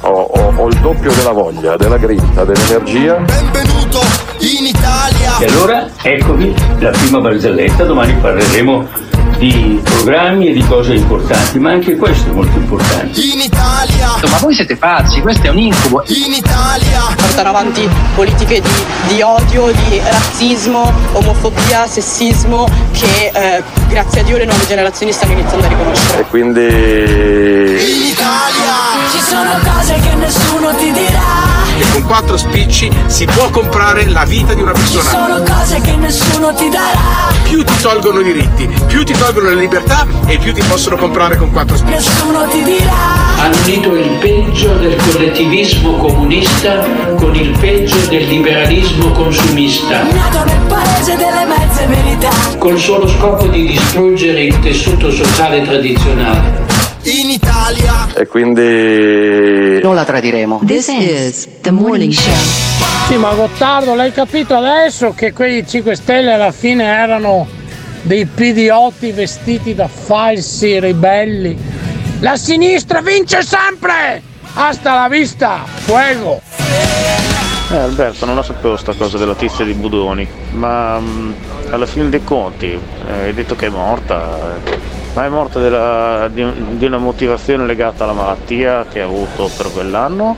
Ho, ho- ho il doppio della voglia, della grinta, dell'energia. Benvenuto in Italia. E allora eccovi la prima barzelletta, domani parleremo di programmi e di cose importanti, ma anche questo è molto importante. In Italia. Ma voi siete pazzi, questo è un incubo. In Italia. portare avanti politiche di, di odio, di razzismo, omofobia, sessismo che eh, grazie a Dio le nuove generazioni stanno iniziando a riconoscere. E quindi In Italia. Ci sono cose che nessuno ti dirà. E con quattro spicci si può comprare la vita di una Ci persona. sono cose che nessuno ti darà. Più ti tolgono i diritti, più ti tolgono le libertà e più ti possono comprare con quattro spicci. Nessuno ti dirà. Hanno unito il peggio del collettivismo comunista con il peggio del liberalismo consumista, Nato nel paese delle mezze verità. col solo scopo di distruggere il tessuto sociale tradizionale. In Italia. E quindi Non la tradiremo. This is the morning show. Sì, ma Gottardo, l'hai capito adesso che quei 5 Stelle alla fine erano dei pidiotti vestiti da falsi ribelli? La sinistra vince sempre! Hasta la vista! Fuego! Eh, Alberto, non lo sapevo sta cosa della tizia di Budoni, ma mh, alla fine dei conti eh, hai detto che è morta, eh, ma è morta della- di, di una motivazione legata alla malattia che ha avuto per quell'anno?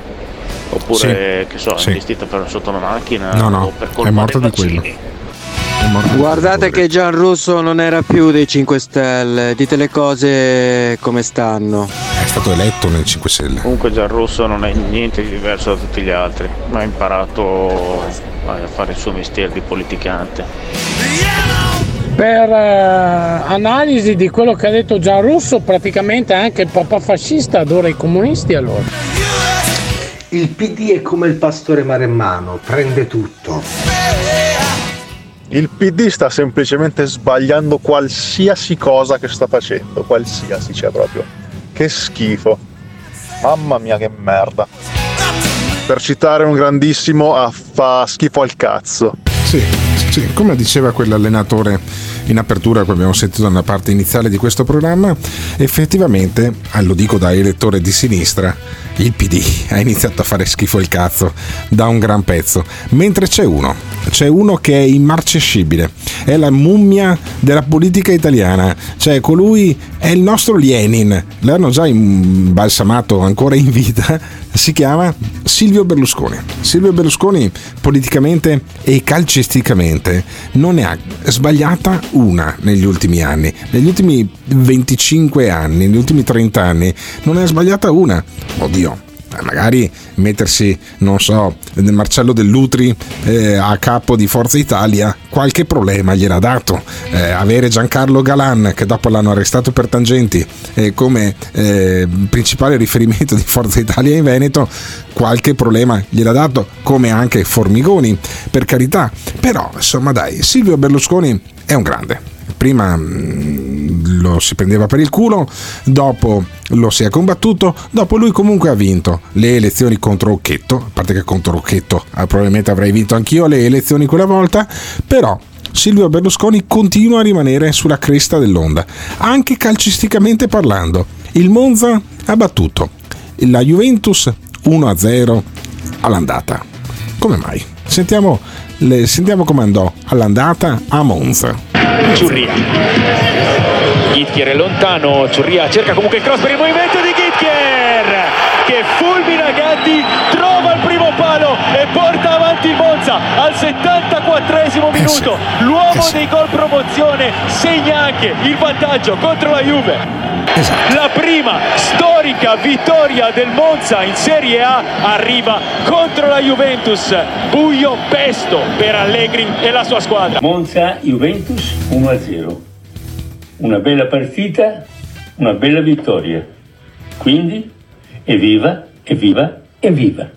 Oppure, che so, è sì. investita per sotto una macchina? No, no, o per è colpa di quello. È morta di Guardate che Gianrusso non era più dei 5 Stelle, dite le cose come stanno. È stato eletto nel 5 Stelle. Comunque Gianrusso non è niente di diverso da tutti gli altri, ma ha imparato a fare il suo mestiere di politicante. Per eh, analisi di quello che ha detto Gianrusso, praticamente anche il papà fascista adora i comunisti allora. Il PD è come il pastore maremmano, prende tutto. Il PD sta semplicemente sbagliando qualsiasi cosa che sta facendo, qualsiasi, cioè proprio. Che schifo. Mamma mia che merda. Per citare un grandissimo, ah, fa schifo al cazzo. Sì, sì, come diceva quell'allenatore in apertura che abbiamo sentito nella parte iniziale di questo programma, effettivamente, ah, lo dico da elettore di sinistra, il PD ha iniziato a fare schifo il cazzo da un gran pezzo, mentre c'è uno, c'è uno che è immarcescibile, è la mummia della politica italiana, cioè colui è il nostro Lenin, l'hanno già imbalsamato ancora in vita, si chiama Silvio Berlusconi. Silvio Berlusconi politicamente e calcisticamente non ne ha sbagliata una negli ultimi anni, negli ultimi 25 anni, negli ultimi 30 anni, non ne ha sbagliata una. Oddio, magari mettersi, non so, Marcello Dell'Utri eh, a capo di Forza Italia, qualche problema gliel'ha dato. Eh, avere Giancarlo Galan, che dopo l'hanno arrestato per tangenti, eh, come eh, principale riferimento di Forza Italia in Veneto, qualche problema gliel'ha dato, come anche Formigoni, per carità. Però, insomma, dai, Silvio Berlusconi è un grande. Prima mm, lo si prendeva per il culo, dopo lo si è combattuto, dopo lui comunque ha vinto le elezioni contro Occhetto, a parte che contro Occhetto eh, probabilmente avrei vinto anch'io le elezioni quella volta, però Silvio Berlusconi continua a rimanere sulla cresta dell'onda, anche calcisticamente parlando. Il Monza ha battuto la Juventus 1-0 all'andata. Come mai? Sentiamo, le- sentiamo come andò all'andata a Monza. Ciurria. Gittier è lontano, Ciurria cerca comunque il cross per il movimento di Gittier che fulmina Gatti, trova il primo palo e porta avanti il Monza al 74esimo minuto. minuto l'uomo dei gol promozione segna anche il vantaggio contro la Juve. La prima storica vittoria del Monza in Serie A arriva contro la Juventus. Buio pesto per Allegri e la sua squadra. Monza Juventus 1-0. Una bella partita, una bella vittoria. Quindi evviva, evviva, evviva.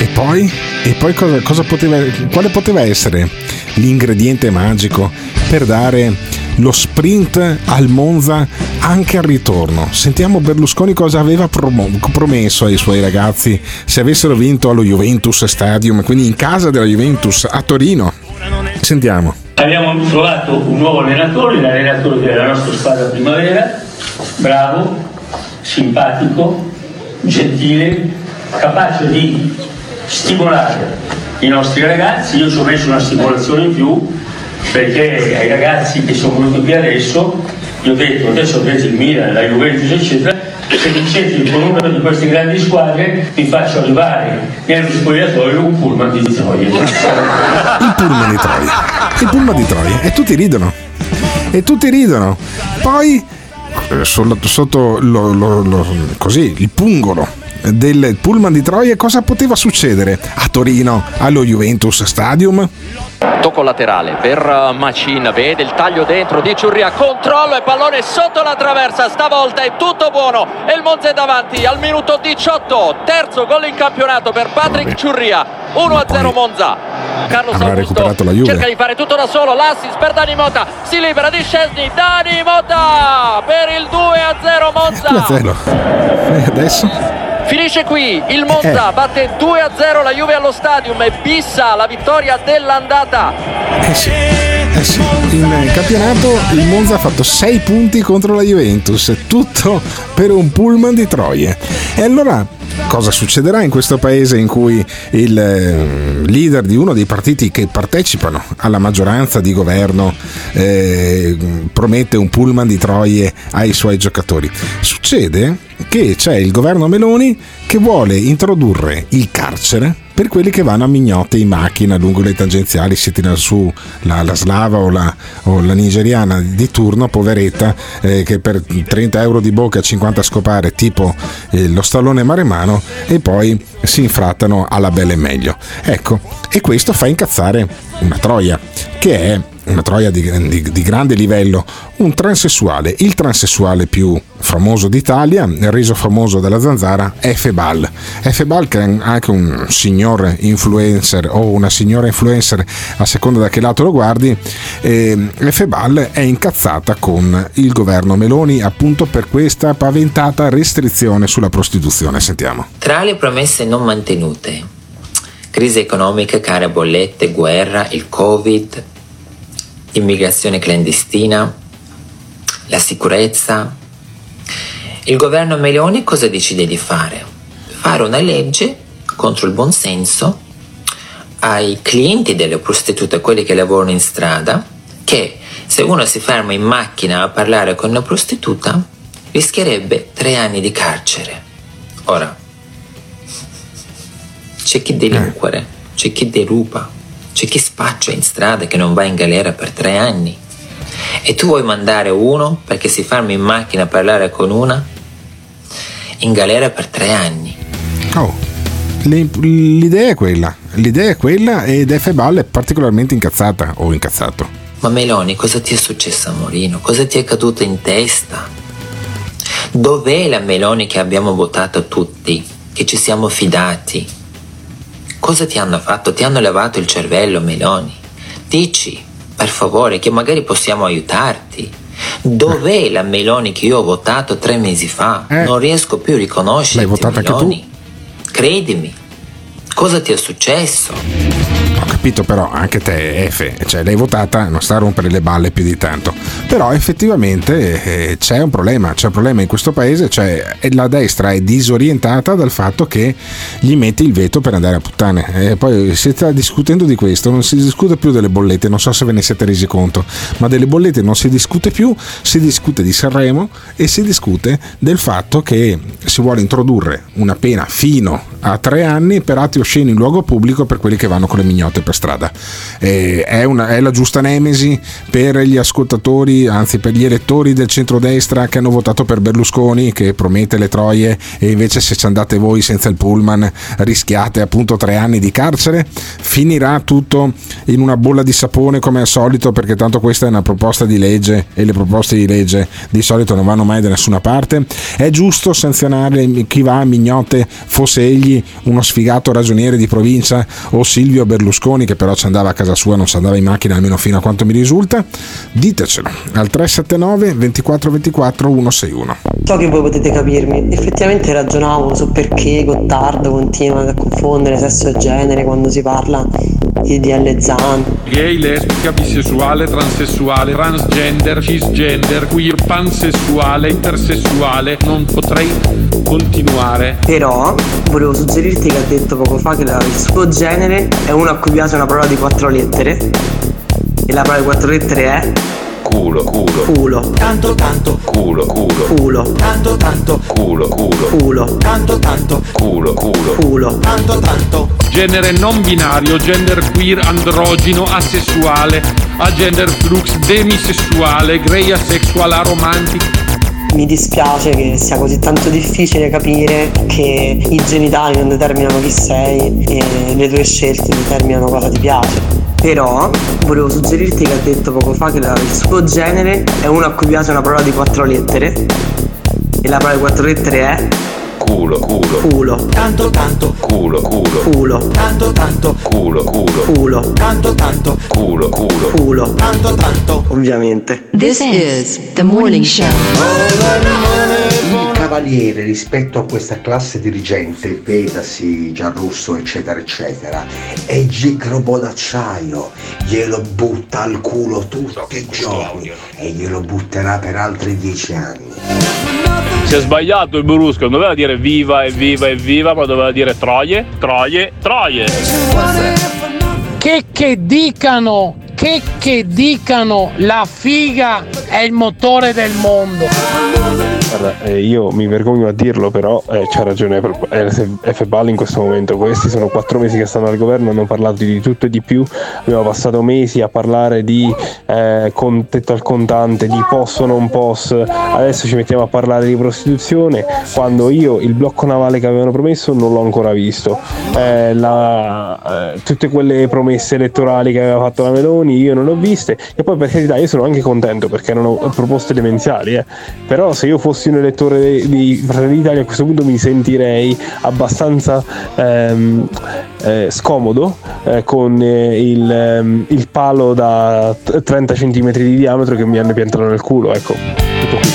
E poi? E poi cosa, cosa poteva, quale poteva essere l'ingrediente magico per dare lo sprint al Monza anche al ritorno? Sentiamo Berlusconi cosa aveva promesso ai suoi ragazzi se avessero vinto allo Juventus Stadium, quindi in casa della Juventus a Torino. Sentiamo. Abbiamo trovato un nuovo allenatore, l'allenatore della nostra squadra primavera, bravo, simpatico, gentile, capace di stimolare i nostri ragazzi. Io ci ho messo una stimolazione in più perché ai ragazzi che sono venuti qui adesso, gli ho detto adesso avete il Milan, la Juventus eccetera, se vincete con una di queste grandi squadre vi faccio arrivare nello spogliatoio un pullman di Troia. Il pullman di Troia. Il pullman di Troia. E tutti ridono. E tutti ridono. Poi, eh, sotto lo- lo- lo- così, il pungolo del pullman di Troia, cosa poteva succedere a Torino, allo Juventus Stadium? Tocco laterale per uh, Macin, vede il taglio dentro di Ciurria, controllo e pallone sotto la traversa, stavolta è tutto buono e il Monza è davanti al minuto 18, terzo gol in campionato per Patrick Ciurria, 1-0 Monza. Carlo Avrà Augusto recuperato la Juve. cerca di fare tutto da solo, l'assist per Dani Mota, si libera di Scesni, Dani Mota per il 2-0 Monza. 2-0. E adesso? Finisce qui, il Monza batte 2-0 la Juve allo stadium e bissa la vittoria dell'andata. Eh sì. Eh sì. In campionato il Monza ha fatto 6 punti contro la Juventus, tutto per un pullman di Troie. E allora cosa succederà in questo paese in cui il eh, leader di uno dei partiti che partecipano alla maggioranza di governo eh, promette un pullman di Troie ai suoi giocatori? Succede che c'è il governo Meloni che vuole introdurre il carcere per quelli che vanno a mignotte in macchina lungo le tangenziali, si tira su la, la slava o la, o la nigeriana di turno, poveretta, eh, che per 30 euro di bocca e 50 scopare, tipo eh, lo stallone maremano, e poi si infrattano alla bella e meglio. Ecco, e questo fa incazzare una troia, che è una troia di, di- di grande livello, un transessuale, il transessuale più famoso d'Italia, reso famoso dalla zanzara, Efebal. Efebal che è anche un signor influencer o una signora influencer, a seconda da che lato lo guardi, eh, Efebal è incazzata con il governo Meloni appunto per questa paventata restrizione sulla prostituzione. Sentiamo. Tra le promesse non mantenute, crisi economica, care bollette, guerra, il Covid, immigrazione clandestina, la sicurezza, il governo Meloni cosa decide di fare? Fare una legge contro il buonsenso ai clienti delle prostitute, quelli che lavorano in strada, che se uno si ferma in macchina a parlare con una prostituta rischierebbe tre anni di carcere. Ora, c'è chi delinquere, c'è chi deruba, c'è chi spaccia in strada che non va in galera per tre anni. E tu vuoi mandare uno perché si ferma in macchina a parlare con una in galera per tre anni. Oh, l'idea è quella, l'idea è quella ed Efebal è particolarmente incazzata o incazzato. Ma Meloni, cosa ti è successo a Morino? Cosa ti è caduto in testa? Dov'è la Meloni che abbiamo votato tutti? Che ci siamo fidati? Cosa ti hanno fatto? Ti hanno lavato il cervello, Meloni? Dici, per favore, che magari possiamo aiutarti. Dov'è la Meloni che io ho votato tre mesi fa? Non riesco più a tu? Meloni. Credimi. Cosa ti è successo? Capito però, anche te Efe, cioè l'hai votata, non sta a rompere le balle più di tanto. Però effettivamente eh, c'è un problema, c'è un problema in questo paese, cioè la destra è disorientata dal fatto che gli metti il veto per andare a puttane. E poi si sta discutendo di questo, non si discute più delle bollette, non so se ve ne siete resi conto, ma delle bollette non si discute più, si discute di Sanremo e si discute del fatto che si vuole introdurre una pena fino a tre anni per atti osceni in luogo pubblico per quelli che vanno con le mignotte per strada. Eh, è, una, è la giusta nemesi per gli ascoltatori, anzi per gli elettori del centrodestra che hanno votato per Berlusconi che promette le troie e invece se ci andate voi senza il pullman rischiate appunto tre anni di carcere. Finirà tutto in una bolla di sapone come al solito perché tanto questa è una proposta di legge e le proposte di legge di solito non vanno mai da nessuna parte. È giusto sanzionare chi va a mignotte, fosse egli uno sfigato ragioniere di provincia o Silvio Berlusconi che però ci andava a casa sua, non si andava in macchina almeno fino a quanto mi risulta? Ditecelo al 379 24 24 161. So che voi potete capirmi, effettivamente ragionavo su perché Gottardo continua a confondere sesso e genere quando si parla di DL Zan. Gay, lesbica, bisessuale, transessuale, transgender, cisgender, queer, pansessuale, intersessuale, non potrei continuare. Però volevo suggerirti che ha detto poco fa che il suo genere è uno a cui piace una parola di quattro lettere e la parola di quattro lettere è Culo, culo. culo. Tanto tanto Culo, culo. Culo. tanto tanto Culo, culo. Culo. tanto tanto Culo, culo. Culo. tanto tanto Genere non binario, gender queer, androgino, asessuale, agender flux, demisessuale, grey asexual, aromantic. Mi dispiace che sia così tanto difficile capire che i genitali non determinano chi sei e le tue scelte determinano cosa ti piace. Però volevo suggerirti che ha detto poco fa che il suo genere è uno a cui piace una parola di quattro lettere e la parola di quattro lettere è Culo, culo. culo. tanto tanto Culo, culo. Culo. tanto tanto Culo, culo. Culo. tanto tanto Culo, culo. Culo. tanto tanto Ovviamente. This is the morning show. Cavaliere rispetto a questa classe dirigente, vedasi Gianrusso eccetera eccetera, è gigrobo d'acciaio, glielo butta al culo tutti i giorni e glielo butterà per altri dieci anni. Si è sbagliato il Brusco, non doveva dire viva e viva e viva, ma doveva dire troie, troie, troie. Che che dicano, che che dicano, la figa è il motore del mondo. Guarda, eh, io mi vergogno a dirlo, però eh, c'ha ragione F. Ball in questo momento. Questi sono quattro mesi che stanno al governo, hanno parlato di tutto e di più. Abbiamo passato mesi a parlare di eh, con- tetto al contante, di POS o non POS. Adesso ci mettiamo a parlare di prostituzione. Quando io il blocco navale che avevano promesso non l'ho ancora visto. Eh, la- eh, tutte quelle promesse elettorali che aveva fatto la Meloni io non le ho viste. E poi per carità io sono anche contento perché erano proposte demenziali. eh. Però se io fossi un elettore di Fratelli d'Italia a questo punto mi sentirei abbastanza ehm, eh, scomodo eh, con eh, il, ehm, il palo da t- 30 cm di diametro che mi hanno piantato nel culo. Ecco, tutto qui.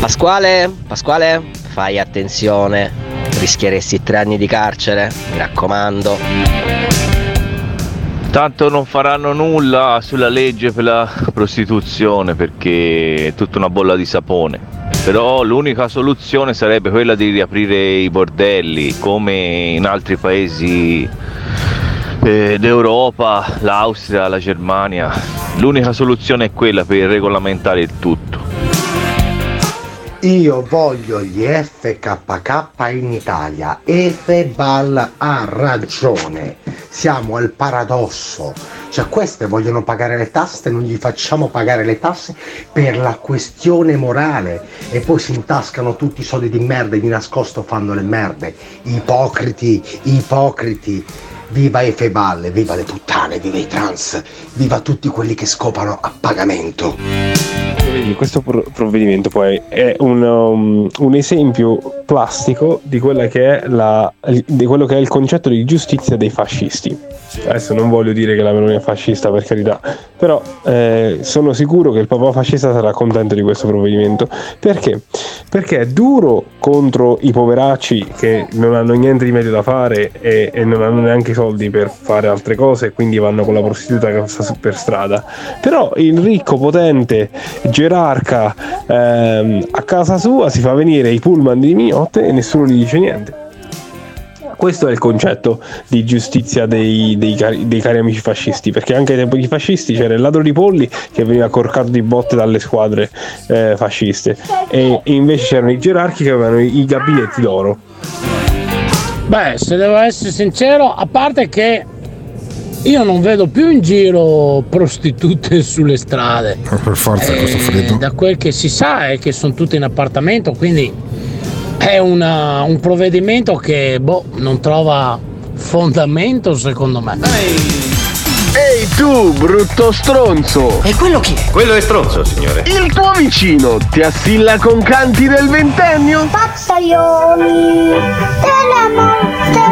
Pasquale, Pasquale, fai attenzione, rischieresti tre anni di carcere, mi raccomando. Tanto non faranno nulla sulla legge per la prostituzione perché è tutta una bolla di sapone. Però l'unica soluzione sarebbe quella di riaprire i bordelli come in altri paesi eh, d'Europa, l'Austria, la Germania. L'unica soluzione è quella per regolamentare il tutto. Io voglio gli FKK in Italia. Efebal ha ragione. Siamo al paradosso. Cioè queste vogliono pagare le tasse, non gli facciamo pagare le tasse per la questione morale e poi si intascano tutti i soldi di merda e di nascosto fanno le merde. Ipocriti, ipocriti. Viva Efebal, viva le puttane, viva i trans, viva tutti quelli che scopano a pagamento. Questo pro- provvedimento poi è un, um, un esempio plastico di, che la- di quello che è il concetto di giustizia dei fascisti. Adesso non voglio dire che la Meloni è fascista per carità, però eh, sono sicuro che il papà fascista sarà contento di questo provvedimento. Perché? Perché è duro contro i poveracci che non hanno niente di meglio da fare e, e non hanno neanche soldi per fare altre cose e quindi vanno con la prostituta che sta per strada. Però il ricco, potente, gerarca ehm, a casa sua si fa venire i pullman di mignotte e nessuno gli dice niente. Questo è il concetto di giustizia dei, dei cari, dei cari amici fascisti, perché anche ai tempi di fascisti c'era il ladro di polli che veniva corcato di botte dalle squadre eh, fasciste e, invece c'erano i gerarchi che avevano i, i gabinetti d'oro. Beh, se devo essere sincero, a parte che io non vedo più in giro prostitute sulle strade. Per forza questo Eh, freddo. Da quel che si sa è che sono tutte in appartamento, quindi è una- un provvedimento che boh, non trova fondamento secondo me. Ehi tu, brutto stronzo! E quello chi è? Quello è stronzo, signore. Il tuo vicino ti assilla con canti del ventennio? Pazzaioli della morte.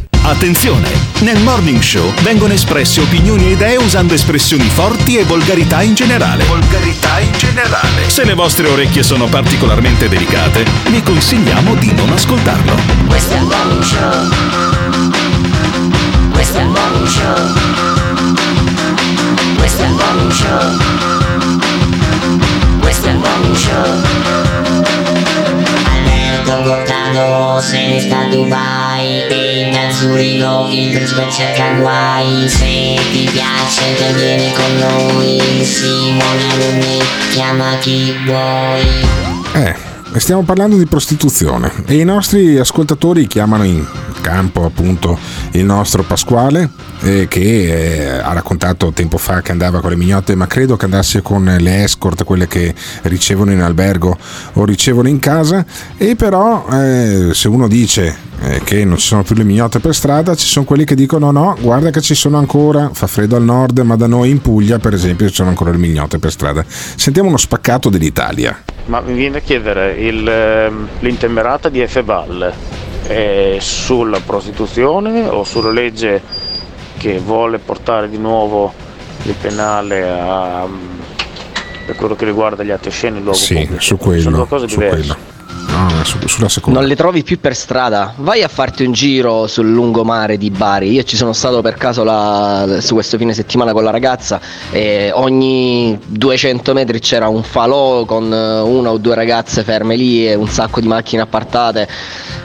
Attenzione! Nel Morning Show vengono espresse opinioni e idee usando espressioni forti e volgarità in generale. Volgarità in generale. Se le vostre orecchie sono particolarmente delicate, vi consigliamo di non ascoltarlo. Questo è il morning show. Questo è il morning show. Questo è il morning show. Questo è il morning show. Alberto Gottardo se ne sta E Zurigo il principe cerca guai. Se ti piace te vieni con noi Simone Alunni chiama chi vuoi. Eh, stiamo parlando di prostituzione. E i nostri ascoltatori chiamano in campo appunto il nostro Pasquale eh, che eh, ha raccontato tempo fa che andava con le mignotte ma credo che andasse con le escort quelle che ricevono in albergo o ricevono in casa. E però eh, se uno dice eh, che non ci sono più le mignotte per strada ci sono quelli che dicono no guarda che ci sono ancora fa freddo al nord ma da noi in Puglia per esempio ci sono ancora le mignotte per strada. Sentiamo uno spaccato dell'Italia Ma mi viene a chiedere il, ehm, l'intemerata di Efebal è sulla prostituzione o sulla legge che vuole portare di nuovo il penale a, per quello che riguarda gli atti osceni in luogo Sì, pubblico? su quello, Sono due cose su diverse. No, su- sulla seconda. Non le trovi più per strada? Vai a farti un giro sul lungomare di Bari. Io ci sono stato per caso la- su questo fine settimana con la ragazza e ogni 200 metri c'era un falò con eh, una o due ragazze ferme lì e un sacco di macchine appartate.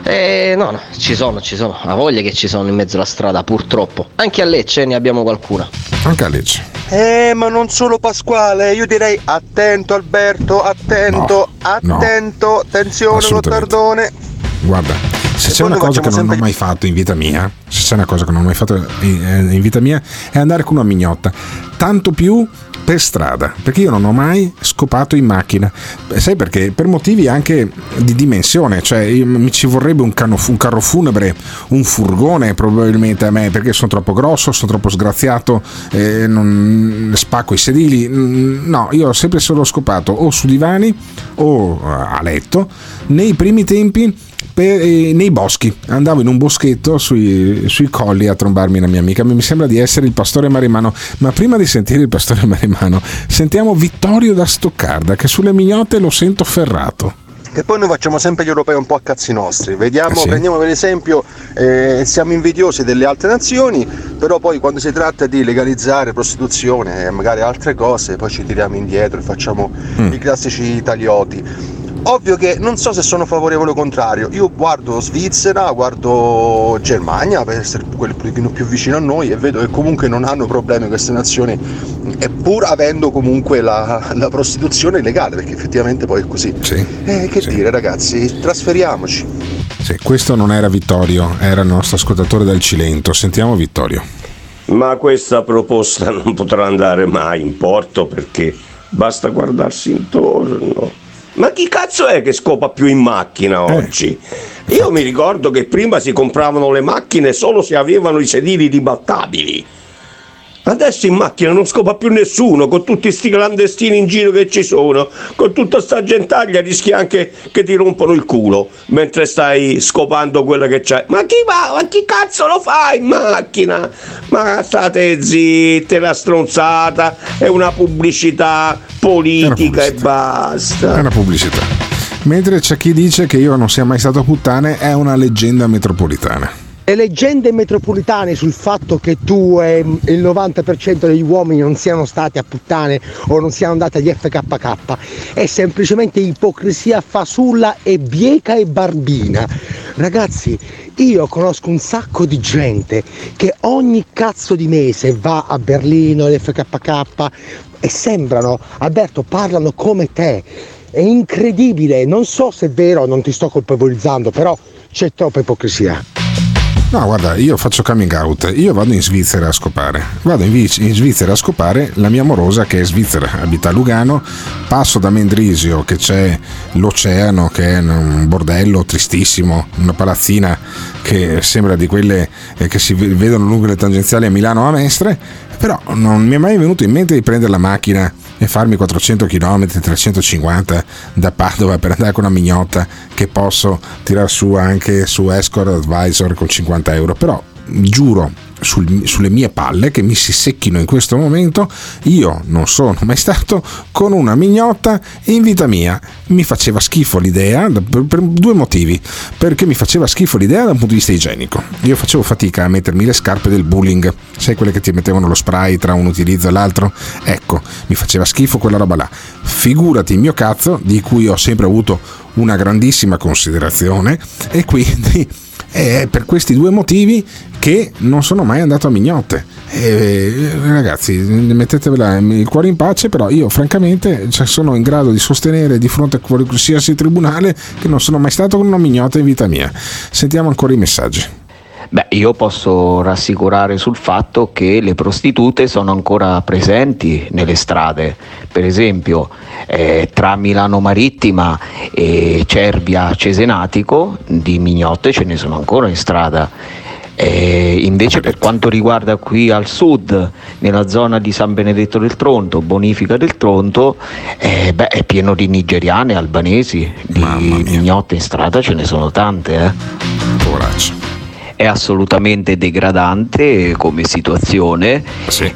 E no, no, ci sono, ci sono. Ha voglia che ci sono in mezzo alla strada, purtroppo. Anche a Lecce ne abbiamo qualcuna. Anche a Lecce. Eh, ma non solo Pasquale, io direi attento Alberto, attento, attento, attenzione assolutamente. Gottardone. Guarda, se E c'è una cosa che non ho mai fatto in vita mia, se c'è una cosa che non ho mai fatto in, in vita mia, è andare con una mignotta. Tanto più per strada, perché io non ho mai scopato in macchina. Sai perché? Per motivi anche di dimensione, cioè io- mi ci vorrebbe un, cano- un carro funebre, un furgone probabilmente a me, perché sono troppo grosso, sono troppo sgraziato, eh, non spacco i sedili. No, io ho sempre solo scopato o su divani o a letto nei primi tempi per- eh, nei boschi. Andavo in un boschetto sui, sui colli a trombarmi una mia amica. Mi sembra di essere il pastore Marimano. Ma prima di sentire il pastore Marimano, sentiamo Vittorio da Stoccarda, che sulle mignotte lo sento ferrato. E poi noi facciamo sempre gli europei un po' a cazzi nostri. Vediamo, Eh sì. prendiamo per esempio, eh, siamo invidiosi delle altre nazioni, però poi quando si tratta di legalizzare prostituzione e magari altre cose, poi ci tiriamo indietro e facciamo Mm. i classici italioti. Ovvio che non so se sono favorevole o contrario, io guardo Svizzera, guardo Germania per essere quelli più vicino a noi e vedo che comunque non hanno problemi queste nazioni, e pur avendo comunque la, la prostituzione legale, perché effettivamente poi è così. Eh, che dire ragazzi, trasferiamoci. Sì, questo non era Vittorio, era il nostro ascoltatore del Cilento. Sentiamo Vittorio. Ma questa proposta non potrà andare mai in porto perché basta guardarsi intorno. Ma chi cazzo è che scopa più in macchina oggi? Io mi ricordo che prima si compravano le macchine solo se avevano i sedili dibattabili. Adesso in macchina non scopa più nessuno, con tutti sti clandestini in giro che ci sono, con tutta sta gentaglia rischi anche che ti rompono il culo mentre stai scopando quello che c'hai. Ma chi va? Ma chi cazzo lo fa in macchina? Ma state zitte, la stronzata, è una pubblicità politica e basta. È una pubblicità. Mentre c'è chi dice che io non sia mai stato puttane è una leggenda metropolitana. Le leggende metropolitane sul fatto che tu e il 90% degli uomini non siano stati a puttane o non siano andati agli FKK è semplicemente ipocrisia fasulla e bieca e barbina. Ragazzi, io conosco un sacco di gente che ogni cazzo di mese va a Berlino, all'FKK e sembrano, Alberto, parlano come te. È incredibile, non so se è vero, non ti sto colpevolizzando, però c'è troppa ipocrisia. No, guarda, io faccio coming out, io vado in Svizzera a scopare. Vado in, in Svizzera a scopare la mia amorosa che è svizzera, abita a Lugano, passo da Mendrisio che c'è l'oceano che è un bordello tristissimo, una palazzina che sembra di quelle eh, che si vedono lungo le tangenziali a Milano a Mestre, però non mi è mai venuto in mente di prendere la macchina e farmi 400 km, 350 da Padova per andare con una mignotta che posso tirar su anche su Escort Advisor con 50 euro. Però giuro sul- sulle mie palle che mi si secchino in questo momento, io non sono mai stato con una mignotta in vita mia. Mi faceva schifo l'idea per, per due motivi. Perché mi faceva schifo l'idea da un punto di vista igienico. Io facevo fatica a mettermi le scarpe del bullying, sai quelle che ti mettevano lo spray tra un utilizzo e l'altro? Ecco, mi faceva schifo quella roba là. Figurati il mio cazzo, di cui ho sempre avuto una grandissima considerazione, e quindi è per questi due motivi che non sono mai andato a mignotte. E, ragazzi, mettetevela il cuore in pace, però io francamente cioè, sono in grado di sostenere di fronte a qualsiasi tribunale che non sono mai stato con una mignotta in vita mia. Sentiamo ancora i messaggi. Beh, io posso rassicurare sul fatto che le prostitute sono ancora presenti nelle strade. Per esempio, eh, tra Milano Marittima e Cervia Cesenatico di mignotte ce ne sono ancora in strada. Eh, invece per quanto riguarda qui al sud, nella zona di San Benedetto del Tronto, Bonifica del Tronto, eh, beh, è pieno di nigeriane, albanesi, di mignotte in strada ce ne sono tante. Eh. È assolutamente degradante come situazione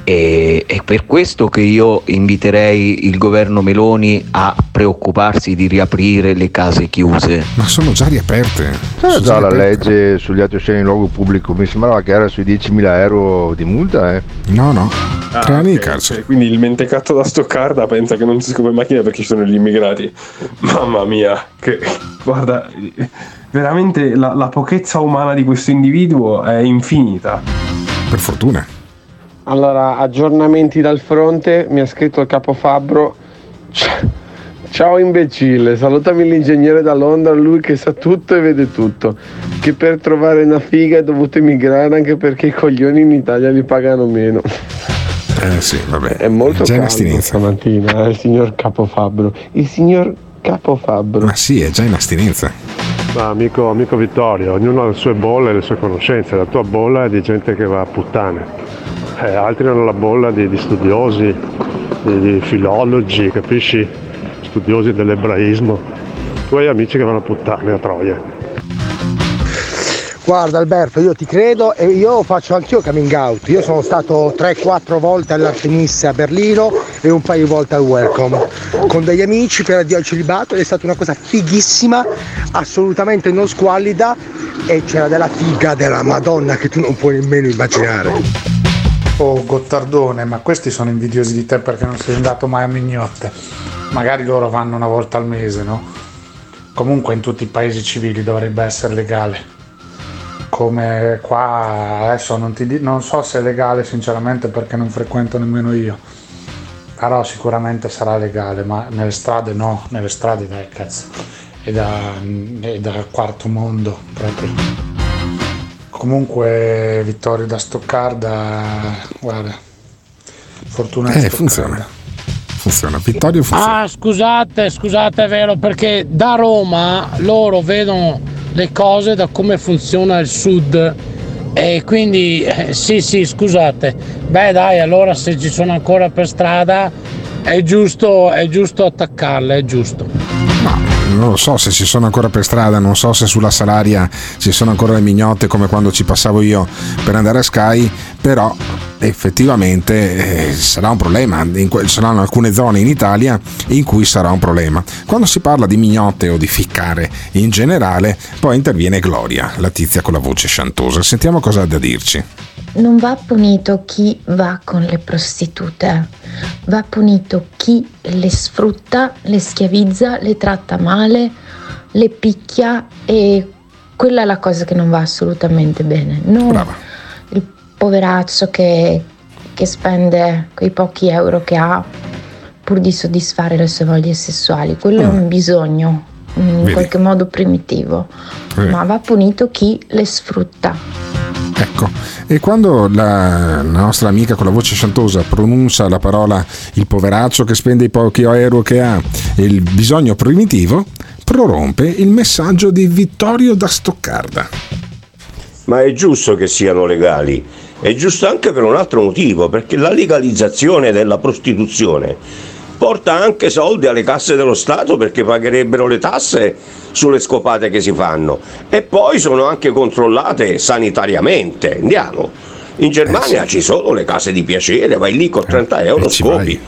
e è per questo che io inviterei il governo Meloni a preoccuparsi di riaprire le case chiuse. Ma sono già riaperte. C'era già la legge sugli atti osceni in luogo pubblico, mi sembrava che era sui 10.000 euro di multa, eh. No, no. Ah, Tre anni di ok, carcere. ok. Quindi il mentecatto da Stoccarda pensa che non si scopa in macchina perché ci sono gli immigrati. Mamma mia, che guarda, veramente la, la pochezza umana di questo individuo è infinita. Per fortuna. Allora, aggiornamenti dal fronte, mi ha scritto il capo Fabbro. Ciao imbecille, salutami l'ingegnere da Londra, lui che sa tutto e vede tutto. Che per trovare una figa è dovuto emigrare anche perché i coglioni in Italia li pagano meno. Eh sì, vabbè. È molto Già astinenza. stamattina, eh, il signor Capo Fabbro. Il signor Capo Fabbro. Ma sì, è già in astinenza. Ma amico, amico Vittorio, ognuno ha le sue bolle e le sue conoscenze. La tua bolla è di gente che va a puttane. Eh, altri hanno la bolla di, di studiosi, di, di filologi, capisci? Studiosi dell'ebraismo. Tu hai amici che vanno a puttane a Troia. Guarda Alberto, io ti credo e io faccio anch'io coming out. Io sono stato 3-4 volte all'Artemisse a Berlino e un paio di volte al Welcome con degli amici per addio al celibato ed è stata una cosa fighissima, assolutamente non squallida e c'era della figa della Madonna che tu non puoi nemmeno immaginare. Oh Gottardone, ma questi sono invidiosi di te perché non sei andato mai a Mignotte. Magari loro vanno una volta al mese, no? Comunque in tutti i paesi civili dovrebbe essere legale. Come qua adesso non, ti non so se è legale sinceramente perché non frequento nemmeno io. Però sicuramente sarà legale, ma nelle strade no, nelle strade dai cazzo. È da, è da quarto mondo proprio. Comunque Vittorio da Stoccarda, guarda, fortuna Eh, funziona. Funziona. Vittorio funziona. Ah, scusate, scusate, è vero, perché da Roma loro vedono le cose da come funziona il sud E quindi eh, sì, sì, scusate. Beh, dai, allora se ci sono ancora per strada è giusto, è giusto attaccarle, è giusto. non lo so se ci sono ancora per strada, non so se sulla salaria ci sono ancora le mignotte come quando ci passavo io per andare a Sky, però effettivamente eh, sarà un problema, que- saranno alcune zone in Italia in cui sarà un problema. Quando si parla di mignotte o di ficcare in generale, poi interviene Gloria, la tizia con la voce sciantosa. Sentiamo cosa ha da dirci. Non va punito chi va con le prostitute, va punito chi le sfrutta, le schiavizza, le tratta male, le picchia e quella è la cosa che non va assolutamente bene. Non il poveraccio che, che spende quei pochi euro che ha pur di soddisfare le sue voglie sessuali, quello è un bisogno in Vedi. qualche modo primitivo, Eh. ma va punito chi le sfrutta. Ecco, e quando la, la nostra amica con la voce sciantosa pronuncia la parola il poveraccio che spende i pochi euro che ha e il bisogno primitivo, prorompe il messaggio di Vittorio da Stoccarda. Ma è giusto che siano legali, è giusto anche per un altro motivo, perché la legalizzazione della prostituzione porta anche soldi alle casse dello Stato perché pagherebbero le tasse sulle scopate che si fanno e poi sono anche controllate sanitariamente. Andiamo. In Germania ci sono le case di piacere, vai lì con 30 euro scopi.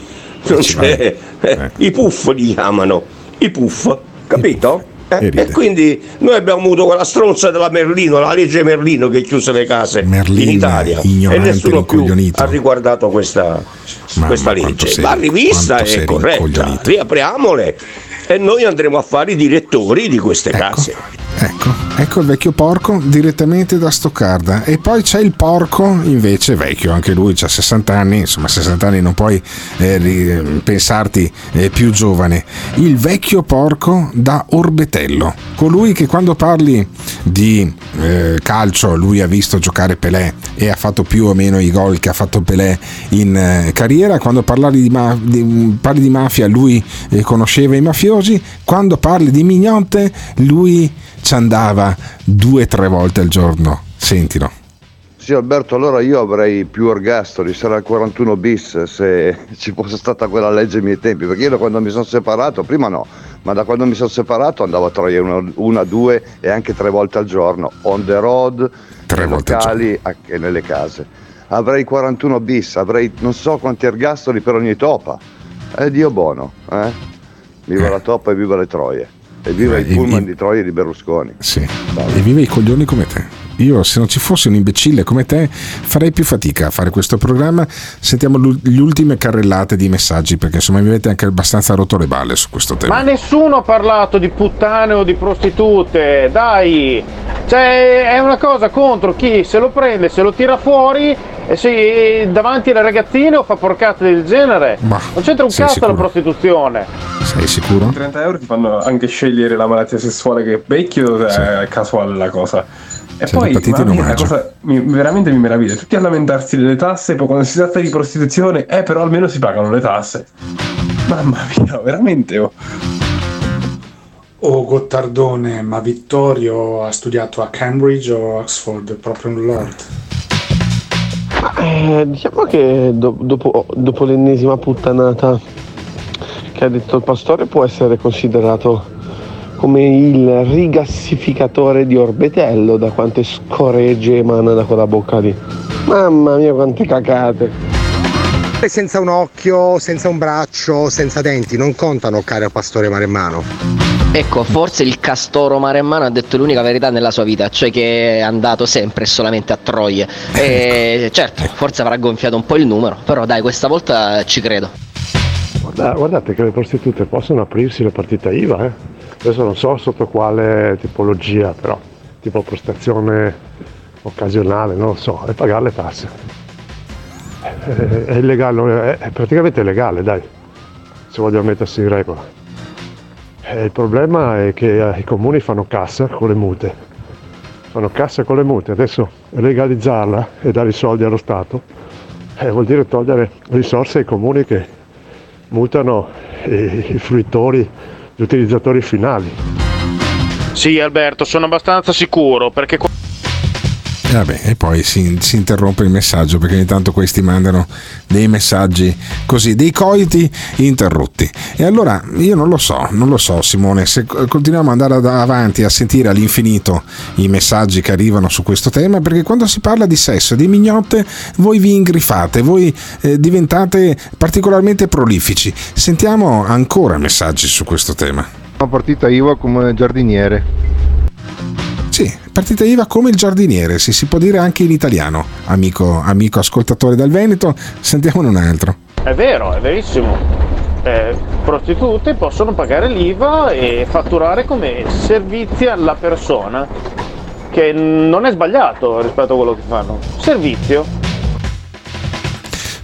Non c'è, eh, I puff li chiamano, i puff, capito? Eh, e quindi noi abbiamo avuto quella stronza della Merlino, la legge Merlino che chiuse le case Merlin, in Italia. E nessuno più ha riguardato questa, Ma- questa legge. Va rivista è corretta, riapriamole e noi andremo a fare i direttori di queste case. Ecco, ecco il vecchio porco direttamente da Stoccarda. E poi c'è il porco invece vecchio, anche lui ha 60 anni, insomma 60 anni non puoi eh, pensarti eh, più giovane. Il vecchio porco da Orbetello, colui che quando parli di eh, calcio lui ha visto giocare Pelé e ha fatto più o meno i gol che ha fatto Pelé in eh, carriera, quando di, ma- di- parli di mafia lui eh, conosceva i mafiosi, quando parli di mignotte lui ci andava due o tre volte al giorno. Sentilo. Sì Alberto, allora io avrei più ergastoli, sarà il 41 bis se ci fosse stata quella legge ai miei tempi, perché io da quando mi sono separato, prima no, ma da quando mi sono separato andavo a Troia una, una, due e anche tre volte al giorno, on the road, Tre locali e nelle case. Avrei 41 bis, avrei non so quanti ergastoli per ogni topa. E Dio buono, eh? Viva la topa e viva le troie. E viva Eh, i- pullman i- di Troia e di Berlusconi. Sì. E vive i coglioni come te. Io, se non ci fosse un imbecille come te, farei più fatica a fare questo programma. Sentiamo le ultime carrellate di messaggi, perché insomma mi avete anche abbastanza rotto le balle su questo tema. Ma nessuno ha parlato di puttane o di prostitute, dai! Cioè, è una cosa contro chi se lo prende, se lo tira fuori e se davanti alle ragazzine o fa porcate del genere. Ma non c'entra un cazzo la prostituzione. Sei sicuro? 30 euro ti fanno anche scegliere la malattia sessuale che è vecchio, è casuale la cosa. E Sì, poi l'epatite ma a me in la omaggio. cosa mi- veramente mi meraviglia, tutti a lamentarsi delle tasse, poi quando si tratta di prostituzione, eh però almeno si pagano le tasse. Mamma mia, veramente oh. Oh Gottardone, ma Vittorio ha studiato a Cambridge o Oxford, proprio un lord? Eh, diciamo che do- dopo, dopo l'ennesima puttanata che ha detto il pastore può essere considerato come il rigassificatore di Orbetello da quante scoregge emana da quella bocca lì. Mamma mia quante cacate. Senza un occhio, senza un braccio, senza denti, non contano, caro pastore maremmano. Ecco, forse il castoro maremmano ha detto l'unica verità nella sua vita, cioè che è andato sempre e solamente a Troie. E certo, forse avrà gonfiato un po' il numero, però dai, questa volta ci credo. Guarda- guardate che le prostitute possono aprirsi la partita IVA, eh. Adesso non so sotto quale tipologia, però tipo prestazione occasionale, non lo so, e pagare le tasse. È illegale, è praticamente legale, dai, se vogliamo mettersi in regola. Eh, il problema è che eh, i comuni fanno cassa con le mute, fanno cassa con le mute, adesso legalizzarla e dare i soldi allo Stato eh, vuol dire togliere risorse ai comuni che mutano i, i fruitori, utilizzatori finali. Sì, Alberto, sono abbastanza sicuro perché. Qua- E, vabbè, e poi si, si, interrompe il messaggio perché ogni tanto questi mandano dei messaggi così, dei coiti interrotti. E allora io non lo so, non lo so Simone, se continuiamo ad andare avanti a sentire all'infinito i messaggi che arrivano su questo tema, perché quando si parla di sesso e di mignotte voi vi ingrifate, voi eh, diventate particolarmente prolifici. Sentiamo ancora messaggi su questo tema. Una partita IVA come giardiniere. Sì, partita IVA come il giardiniere, si, si può dire anche in italiano, amico, amico ascoltatore del Veneto, sentiamone un altro. È vero, è verissimo. Eh, prostitute possono pagare l'IVA e fatturare come servizi alla persona, che non è sbagliato rispetto a quello che fanno. Servizio.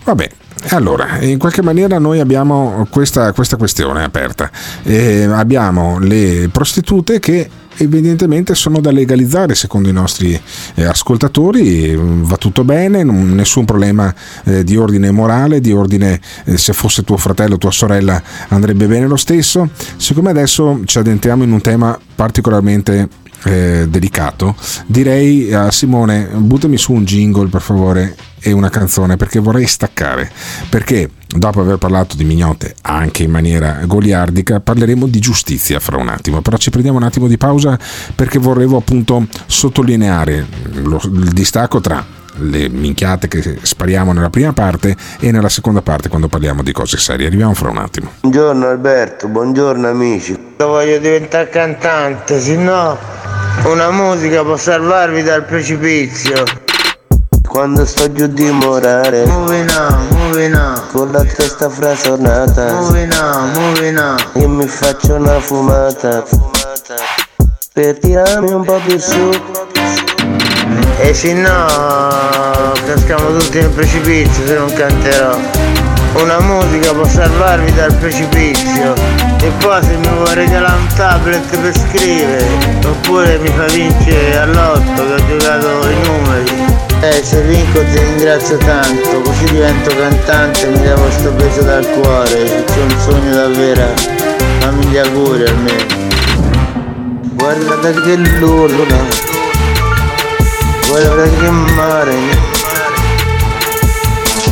Vabbè, allora, in qualche maniera noi abbiamo questa, questa questione aperta. Eh, abbiamo le prostitute che evidentemente sono da legalizzare secondo i nostri eh, ascoltatori, va tutto bene, nessun problema eh, di ordine morale, di ordine eh, se fosse tuo fratello o tua sorella andrebbe bene lo stesso. Siccome adesso ci addentriamo in un tema particolarmente eh, delicato, direi a Simone buttami su un jingle per favore e una canzone perché vorrei staccare perché dopo aver parlato di mignotte anche in maniera goliardica parleremo di giustizia fra un attimo però ci prendiamo un attimo di pausa perché vorrevo appunto sottolineare lo, il distacco tra le minchiate che spariamo nella prima parte e nella seconda parte quando parliamo di cose serie. Arriviamo fra un attimo. Buongiorno Alberto, buongiorno amici. Io voglio diventare cantante, se no una musica può salvarvi dal precipizio. Quando sto giù di morare Moving on, moving on. Con la testa frasonata Moving on, moving on. Io mi faccio una fumata. Per tirarmi un po' più su. E se no Caschiamo tutti nel precipizio se non canterò. Una musica può salvarvi dal precipizio. E poi se mi vuoi regalare un tablet per scrivere oppure mi fa vincere all'otto che ho giocato i numeri eh se vinco ti ringrazio tanto così divento cantante mi levo questo peso dal cuore c'è un sogno davvero fammi gli auguri almeno guarda che luna guarda che mare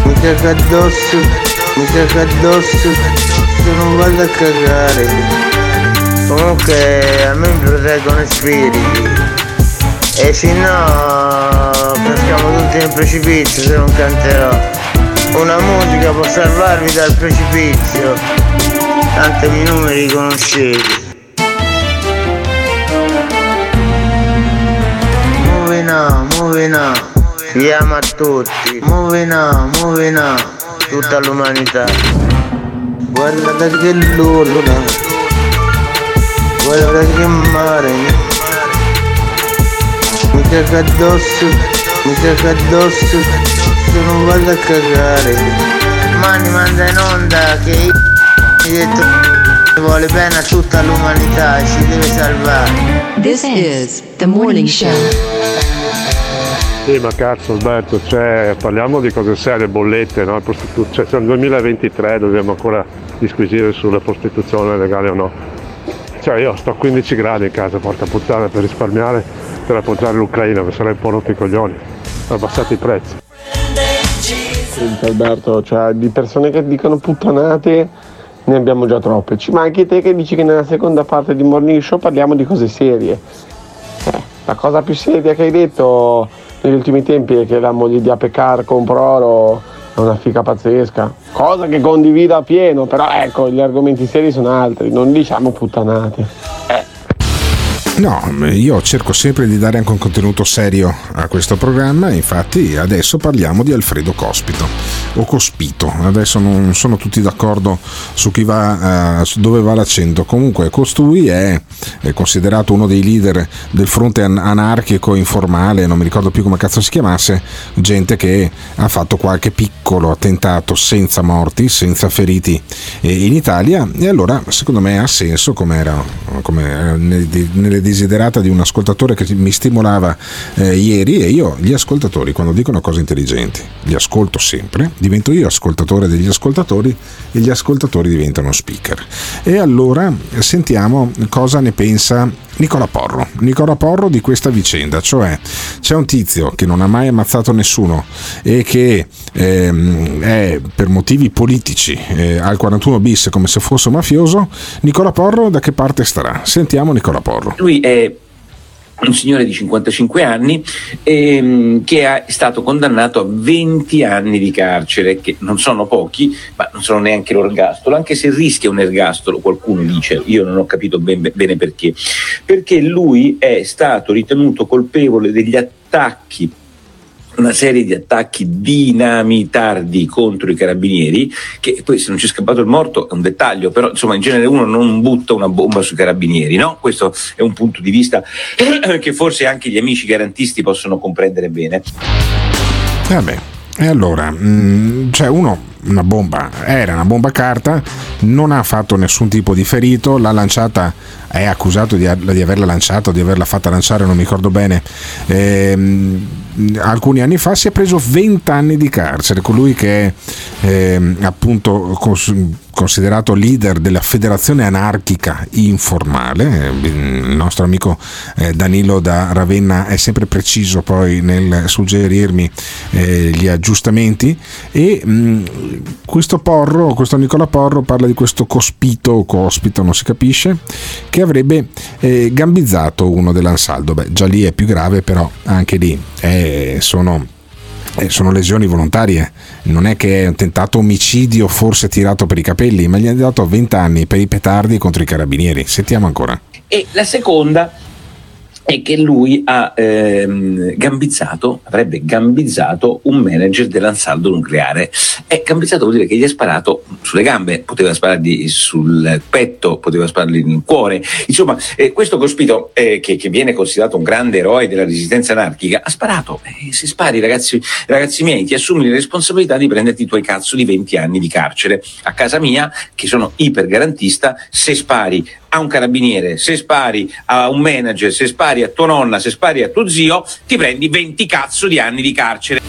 mi caga addosso, mi caga addosso, se non vado a cagare. Comunque a me mi proteggono spiriti. E se no caschiamo tutti nel precipizio se non canterò. Una musica può salvarvi dal precipizio. Tanto i numeri conoscete. Moving on, moving on. Chiama a tutti, moving on, moving on, tutta l'umanità. Guarda che luna, guarda che mare, mi caga addosso, mi caga addosso, se non vado a cagare. Mani manda in onda che io mi detto vuole bene a tutta l'umanità e ci deve salvare. This is the morning show. Sì, ma cazzo Alberto, cioè, parliamo di cose serie, bollette, no? Prostitu- cioè, siamo nel 2023, dobbiamo ancora disquisire sulla prostituzione legale o no. Cioè io sto a 15 gradi in casa, porca puttana, per risparmiare, per appoggiare l'Ucraina, mi sarei un po' rotto i coglioni. Abbassate i prezzi. Senti Alberto, cioè di persone che dicono puttanate ne abbiamo già troppe. Ci manchi te che dici che nella seconda parte di Morning Show parliamo di cose serie. Eh, la cosa più seria che hai detto negli ultimi tempi è che la moglie di Apecar compra oro è una fica pazzesca. Cosa che condivido a pieno, però ecco, gli argomenti seri sono altri, non diciamo puttanate. Eh. No, io cerco sempre di dare anche un contenuto serio a questo programma, infatti adesso parliamo di Alfredo Cospito o Cospito, adesso non sono tutti d'accordo su chi va, su dove va l'accento, comunque costui è, è, considerato uno dei leader del fronte anarchico informale, non mi ricordo più come cazzo si chiamasse, gente che ha fatto qualche piccolo attentato senza morti, senza feriti in Italia. E allora secondo me ha senso come era, come nelle desiderata di un ascoltatore che mi stimolava eh, ieri e io gli ascoltatori quando dicono cose intelligenti li ascolto sempre, divento io ascoltatore degli ascoltatori e gli ascoltatori diventano speaker. E allora sentiamo cosa ne pensa Nicola Porro. Nicola Porro di questa vicenda, cioè c'è un tizio che non ha mai ammazzato nessuno e che ehm, è per motivi politici eh, al 41 bis come se fosse mafioso. Nicola Porro da che parte starà? Sentiamo Nicola Porro. Lui è un signore di 55 anni ehm, che è stato condannato a 20 anni di carcere, che non sono pochi, ma non sono neanche l'ergastolo, anche se rischia un ergastolo, qualcuno dice, io non ho capito ben, bene perché, perché lui è stato ritenuto colpevole degli attacchi una serie di attacchi dinamitardi contro i carabinieri, che poi se non c'è scappato il morto è un dettaglio, però insomma in genere uno non butta una bomba sui carabinieri, no? Questo è un punto di vista che forse anche gli amici garantisti possono comprendere bene. Vabbè, e allora, mh, cioè uno una bomba, era una bomba carta, non ha fatto nessun tipo di ferito, l'ha lanciata, è accusato di, di averla lanciata o di averla fatta lanciare, non mi ricordo bene. Ehm, alcuni anni fa si è preso 20 anni di carcere, colui che è eh, appunto cons- considerato leader della federazione anarchica informale, il nostro amico eh, Danilo da Ravenna è sempre preciso poi nel suggerirmi eh, gli aggiustamenti e mh, questo Porro, questo Nicola Porro parla di questo cospito o cospito, non si capisce, che avrebbe eh, gambizzato uno dell'Ansaldo, beh già lì è più grave però anche lì eh, sono eh, sono lesioni volontarie, non è che è un tentato omicidio forse tirato per i capelli, ma gli hanno dato 20 anni per i petardi contro i carabinieri. Sentiamo ancora. E la seconda è che lui ha ehm, gambizzato, avrebbe gambizzato un manager dell'ansaldo nucleare. E gambizzato vuol dire che gli ha sparato sulle gambe, poteva sparargli sul petto, poteva sparargli nel cuore. Insomma, eh, questo cospito, eh, che, che, viene considerato un grande eroe della resistenza anarchica, ha sparato. Eh, se spari, ragazzi, ragazzi miei, ti assumi la responsabilità di prenderti i tuoi cazzo di 20 anni di carcere. A casa mia, che sono ipergarantista, se spari a un carabiniere, se spari a un manager, se spari a tua nonna, se spari a tuo zio, ti prendi 20 cazzo di anni di carcere.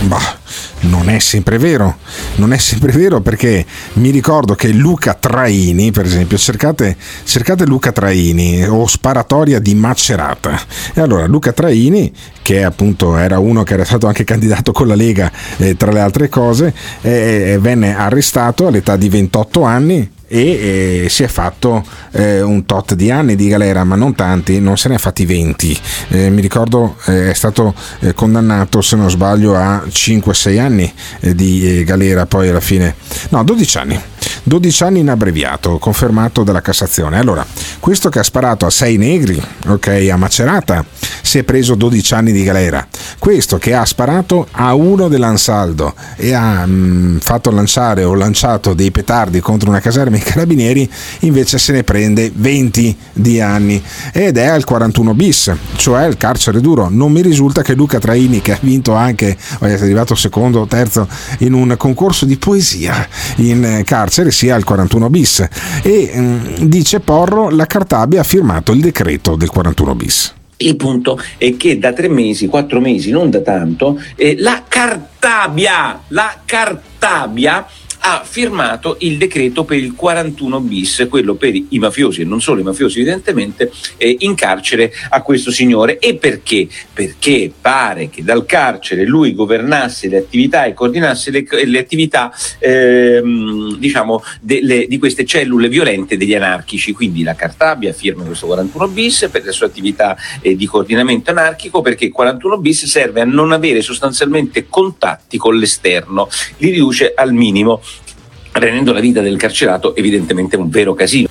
Bah, non è sempre vero, non è sempre vero perché mi ricordo che Luca Traini, per esempio, cercate, cercate Luca Traini o sparatoria di Macerata. E allora Luca Traini, che appunto era uno che era stato anche candidato con la Lega, eh, tra le altre cose, eh, venne arrestato all'età di 28 anni e eh, si è fatto eh, un tot di anni di galera, ma non tanti, non se ne ha fatti 20. Eh, mi ricordo eh, è stato eh, condannato, se non sbaglio, a 5-6 anni eh, di galera, poi alla fine, no, 12 anni. 12 anni in abbreviato, confermato dalla Cassazione. Allora, questo che ha sparato a 6 negri, ok, a Macerata, si è preso 12 anni di galera. Questo che ha sparato a uno dell'Ansaldo e ha mh, mm, fatto lanciare o lanciato dei petardi contro una caserma i carabinieri, invece se ne prende 20 di anni ed è al 41 bis, cioè il carcere duro. Non mi risulta che Luca Traini, che ha vinto anche, è arrivato secondo o terzo in un concorso di poesia in carcere, sia al 41 bis. E mm, dice Porro, la Cartabia ha firmato il decreto del 41 bis. Il punto è che da tre mesi, quattro mesi, non da tanto, eh, la Cartabia, la Cartabia ha firmato il decreto per il 41 bis, quello per i mafiosi e non solo i mafiosi evidentemente, eh, in carcere a questo signore. E perché? Perché pare che dal carcere lui governasse le attività e coordinasse le, le attività ehm, diciamo delle, di queste cellule violente degli anarchici. Quindi la Cartabia firma questo 41 bis per le sue attività eh, di coordinamento anarchico perché il 41 bis serve a non avere sostanzialmente contatti con l'esterno, li riduce al minimo rendendo la vita del carcerato evidentemente un vero casino.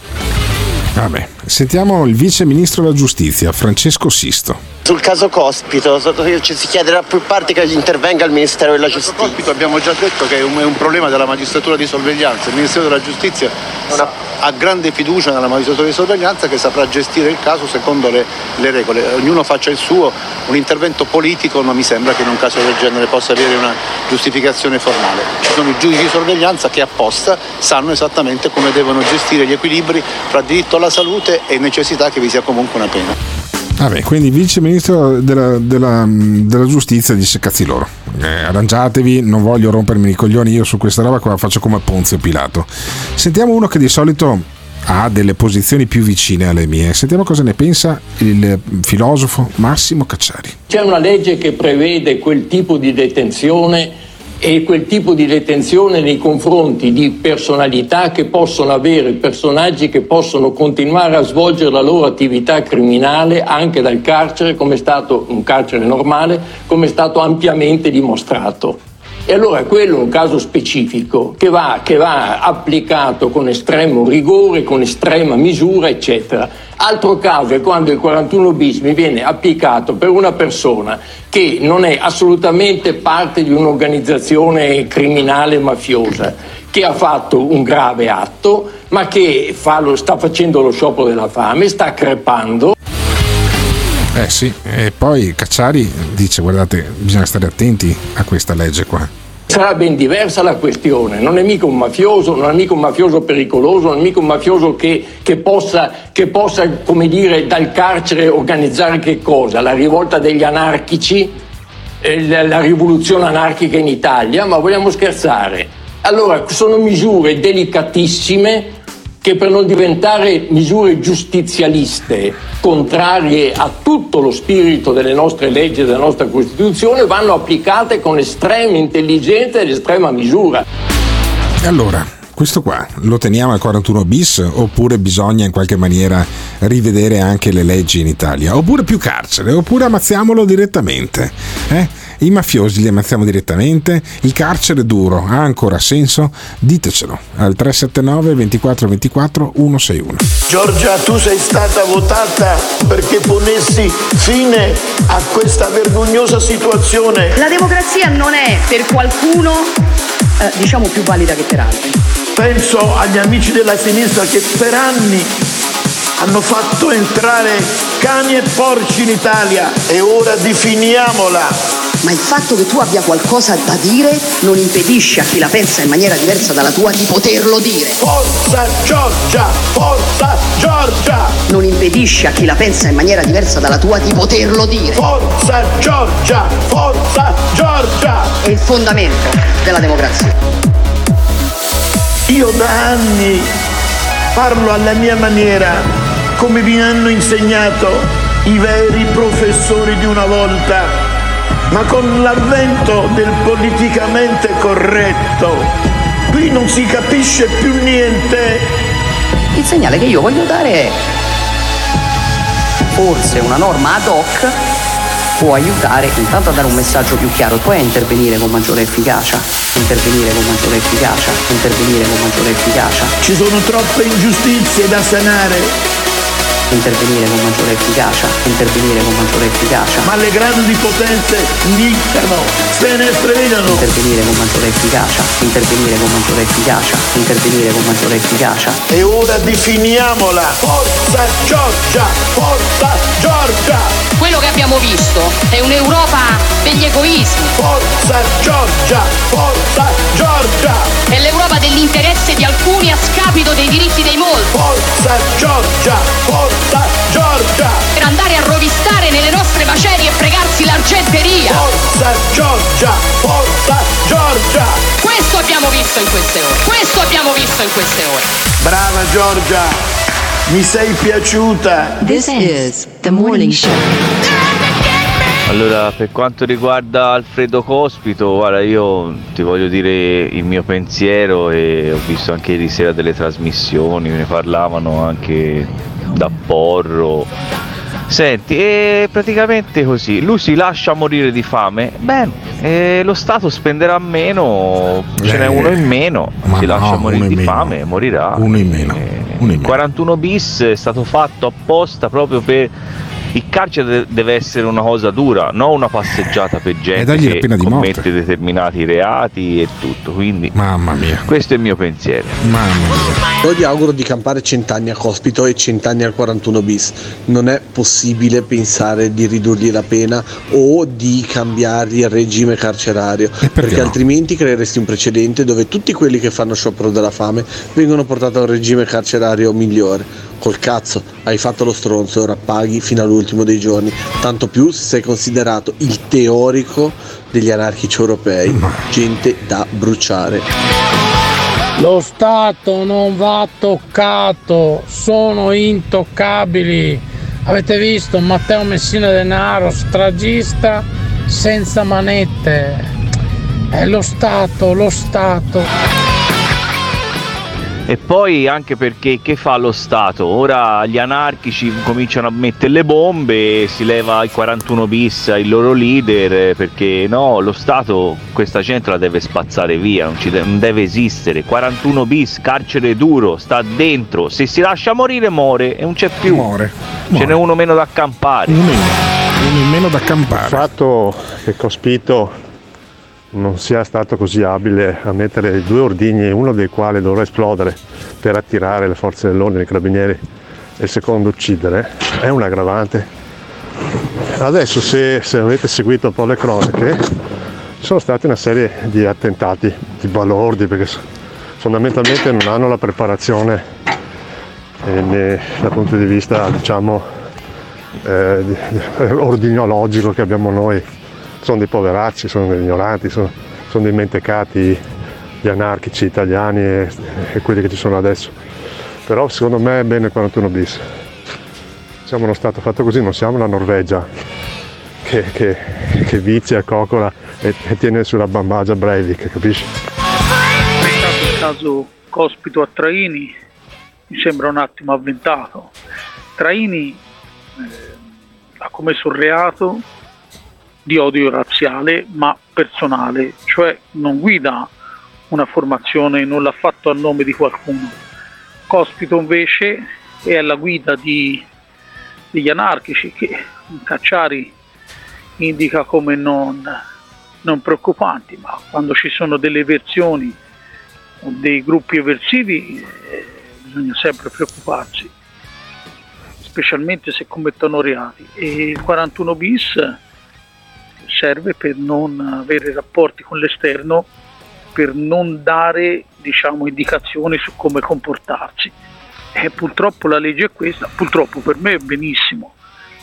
Vabbè, sentiamo il vice ministro della giustizia, Francesco Sisto. Sul caso Cospito ci si chiederà più parte che intervenga il Ministero della Giustizia. Cospito abbiamo già detto che è un, è un, problema della magistratura di sorveglianza. Il Ministero della Giustizia no. ha grande fiducia nella magistratura di sorveglianza che saprà gestire il caso secondo le, le, regole. Ognuno faccia il suo, un intervento politico non mi sembra che in un caso del genere possa avere una giustificazione formale. Ci sono i giudici di sorveglianza che apposta sanno esattamente come devono gestire gli equilibri tra diritto alla salute e necessità che vi sia comunque una pena. Vabbè, quindi il vice ministro della, della- della giustizia dice cazzi loro. Eh, arrangiatevi, non voglio rompermi i coglioni io su questa roba qua, faccio come Ponzio Pilato. Sentiamo uno che di solito ha delle posizioni più vicine alle mie. Sentiamo cosa ne pensa il filosofo Massimo Cacciari. C'è una legge che prevede quel tipo di detenzione e quel tipo di detenzione nei confronti di personalità che possono avere, personaggi che possono continuare a svolgere la loro attività criminale anche dal carcere, come è stato un carcere normale, come è stato ampiamente dimostrato. E allora quello è un caso specifico che va, che va applicato con estremo rigore, con estrema misura, eccetera. Altro caso è quando il 41 bis mi viene applicato per una persona che non è assolutamente parte di un'organizzazione criminale mafiosa, che ha fatto un grave atto, ma che fa lo- sta facendo lo sciopero della fame, sta crepando. Eh sì, e poi Cacciari dice guardate, bisogna stare attenti a questa legge qua. Sarà ben diversa la questione, non è mica un mafioso, non è mica un mafioso pericoloso, non è mica un mafioso che, che possa, che possa, come dire, dal carcere organizzare che cosa? La rivolta degli anarchici, la rivoluzione anarchica in Italia, ma vogliamo scherzare? Allora, sono misure delicatissime che per non diventare misure giustizialiste, contrarie a tutto lo spirito delle nostre leggi e della nostra Costituzione, vanno applicate con estrema intelligenza ed estrema misura. Allora, questo qua lo teniamo al 41 bis oppure bisogna in qualche maniera rivedere anche le leggi in Italia? Oppure più carcere? Oppure ammazziamolo direttamente? Eh? I mafiosi li ammazziamo direttamente? Il carcere duro ha ancora senso? Ditecelo al 379 24 24 161. Giorgia, tu sei stata votata perché ponessi fine a questa vergognosa situazione. La democrazia non è per qualcuno, eh, diciamo, più valida che per altri. Penso agli amici della sinistra che per anni hanno fatto entrare cani e porci in Italia e ora definiamola. Ma il fatto che tu abbia qualcosa da dire non impedisce a chi la pensa in maniera diversa dalla tua di poterlo dire. Forza Giorgia! Forza Giorgia! Non impedisce a chi la pensa in maniera diversa dalla tua di poterlo dire. Forza Giorgia! Forza Giorgia! È il fondamento della democrazia. Io da anni parlo alla mia maniera, come mi hanno insegnato i veri professori di una volta, ma con l'avvento del politicamente corretto, qui non si capisce più niente. Il segnale che io voglio dare è forse una norma ad hoc può aiutare intanto a dare un messaggio più chiaro, poi a intervenire con maggiore efficacia, intervenire con maggiore efficacia, intervenire con maggiore efficacia, Ci sono troppe ingiustizie da sanare, intervenire con maggiore efficacia, intervenire con maggiore efficacia, ma le grandi potenze dictano, se ne fregano. intervenire con maggiore efficacia, intervenire con maggiore efficacia, intervenire con maggiore efficacia. E ora definiamola! Forza Giorgia! Forza Giorgia! Quello che abbiamo visto è un'Europa degli egoismi. Forza Giorgia! Forza Giorgia! È l'Europa dell'interesse di alcuni a scapito dei diritti dei molti. Forza Giorgia! Forza Giorgia! Per andare a rovistare nelle nostre macerie e fregarsi l'argenteria. Forza Giorgia! Forza Giorgia! Questo abbiamo visto in queste ore. Questo abbiamo visto in queste ore. Brava Giorgia! Mi sei piaciuta! This is the morning show. Allora, per quanto riguarda Alfredo Cospito, guarda, io ti voglio dire il mio pensiero e ho visto anche ieri sera delle trasmissioni, ne parlavano anche da Porro. Senti, e praticamente così, lui si lascia morire di fame, bene, lo Stato spenderà meno, ce n'è Eh, uno in meno, ma si lascia no, morire uno in di meno. fame, morirà. Uno in meno. Uno in meno. 41 bis è stato fatto apposta proprio per il carcere de- deve essere una cosa dura, non una passeggiata per gente che commette morte. determinati reati e tutto. Quindi Mamma mia. questo è il mio pensiero. Mamma mia. Io gli auguro di campare cent'anni a Cospito e cent'anni al 41 bis. Non è possibile pensare di ridurgli la pena o di cambiargli il regime carcerario, perché, no? altrimenti creeresti un precedente dove tutti quelli che fanno sciopero della fame vengono portati a un regime carcerario migliore. Col cazzo, hai fatto lo stronzo e ora paghi fino all'ultimo dei giorni. Tanto più se sei considerato il teorico degli anarchici europei. Gente da bruciare. Lo Stato non va toccato, sono intoccabili. Avete visto Matteo Messina Denaro, stragista senza manette. È lo Stato, lo Stato. E poi anche perché che fa lo Stato? Ora gli anarchici cominciano a mettere le bombe, si leva il 41 bis il loro leader eh, perché no, lo Stato questa gente la deve spazzare via, non, ci de- non deve esistere. 41 bis, carcere duro, sta dentro, se si lascia morire muore e non c'è più. Muore. Ce n'è uno meno da accampare. Uno in meno da campare. Il fatto che Cospito non sia stato così abile a mettere due ordigni, uno dei quali dovrà esplodere per attirare le forze dell'ordine, i carabinieri, e il secondo uccidere, è un aggravante. Adesso se, se avete seguito un po' le cronache, sono stati una serie di attentati, di balordi, perché fondamentalmente non hanno la preparazione eh, né, dal punto di vista diciamo eh, ordignologico che abbiamo noi sono dei poveracci, sono degli ignoranti, sono, sono dei mentecati gli anarchici italiani e, e, quelli che ci sono adesso. Però secondo me è bene il 41 bis. Siamo uno Stato fatto così, non siamo la Norvegia che, che, che vizia, coccola e, e, tiene sulla bambagia Breivik, capisci? Il caso Cospito a Traini mi sembra un attimo avventato. Traini eh, ha commesso un reato di odio razziale ma personale, cioè non guida una formazione, non l'ha fatto a nome di qualcuno. Cospito invece è alla guida di, degli anarchici che Cacciari indica come non, non preoccupanti, ma quando ci sono delle versioni o dei gruppi eversivi eh, bisogna sempre preoccuparsi, specialmente se commettono reati. E il 41 bis serve per non avere rapporti con l'esterno, per non dare diciamo, indicazioni su come comportarsi. E purtroppo la legge è questa, purtroppo per me è benissimo,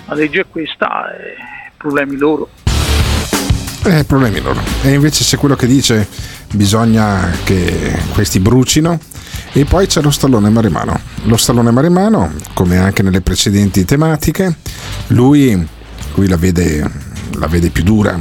la legge è questa, eh, problemi loro. Eh, problemi loro. E invece se quello che dice bisogna che questi brucino. E poi c'è lo stallone maremano. Lo stallone maremano, come anche nelle precedenti tematiche, lui, lui la vede la vede più dura,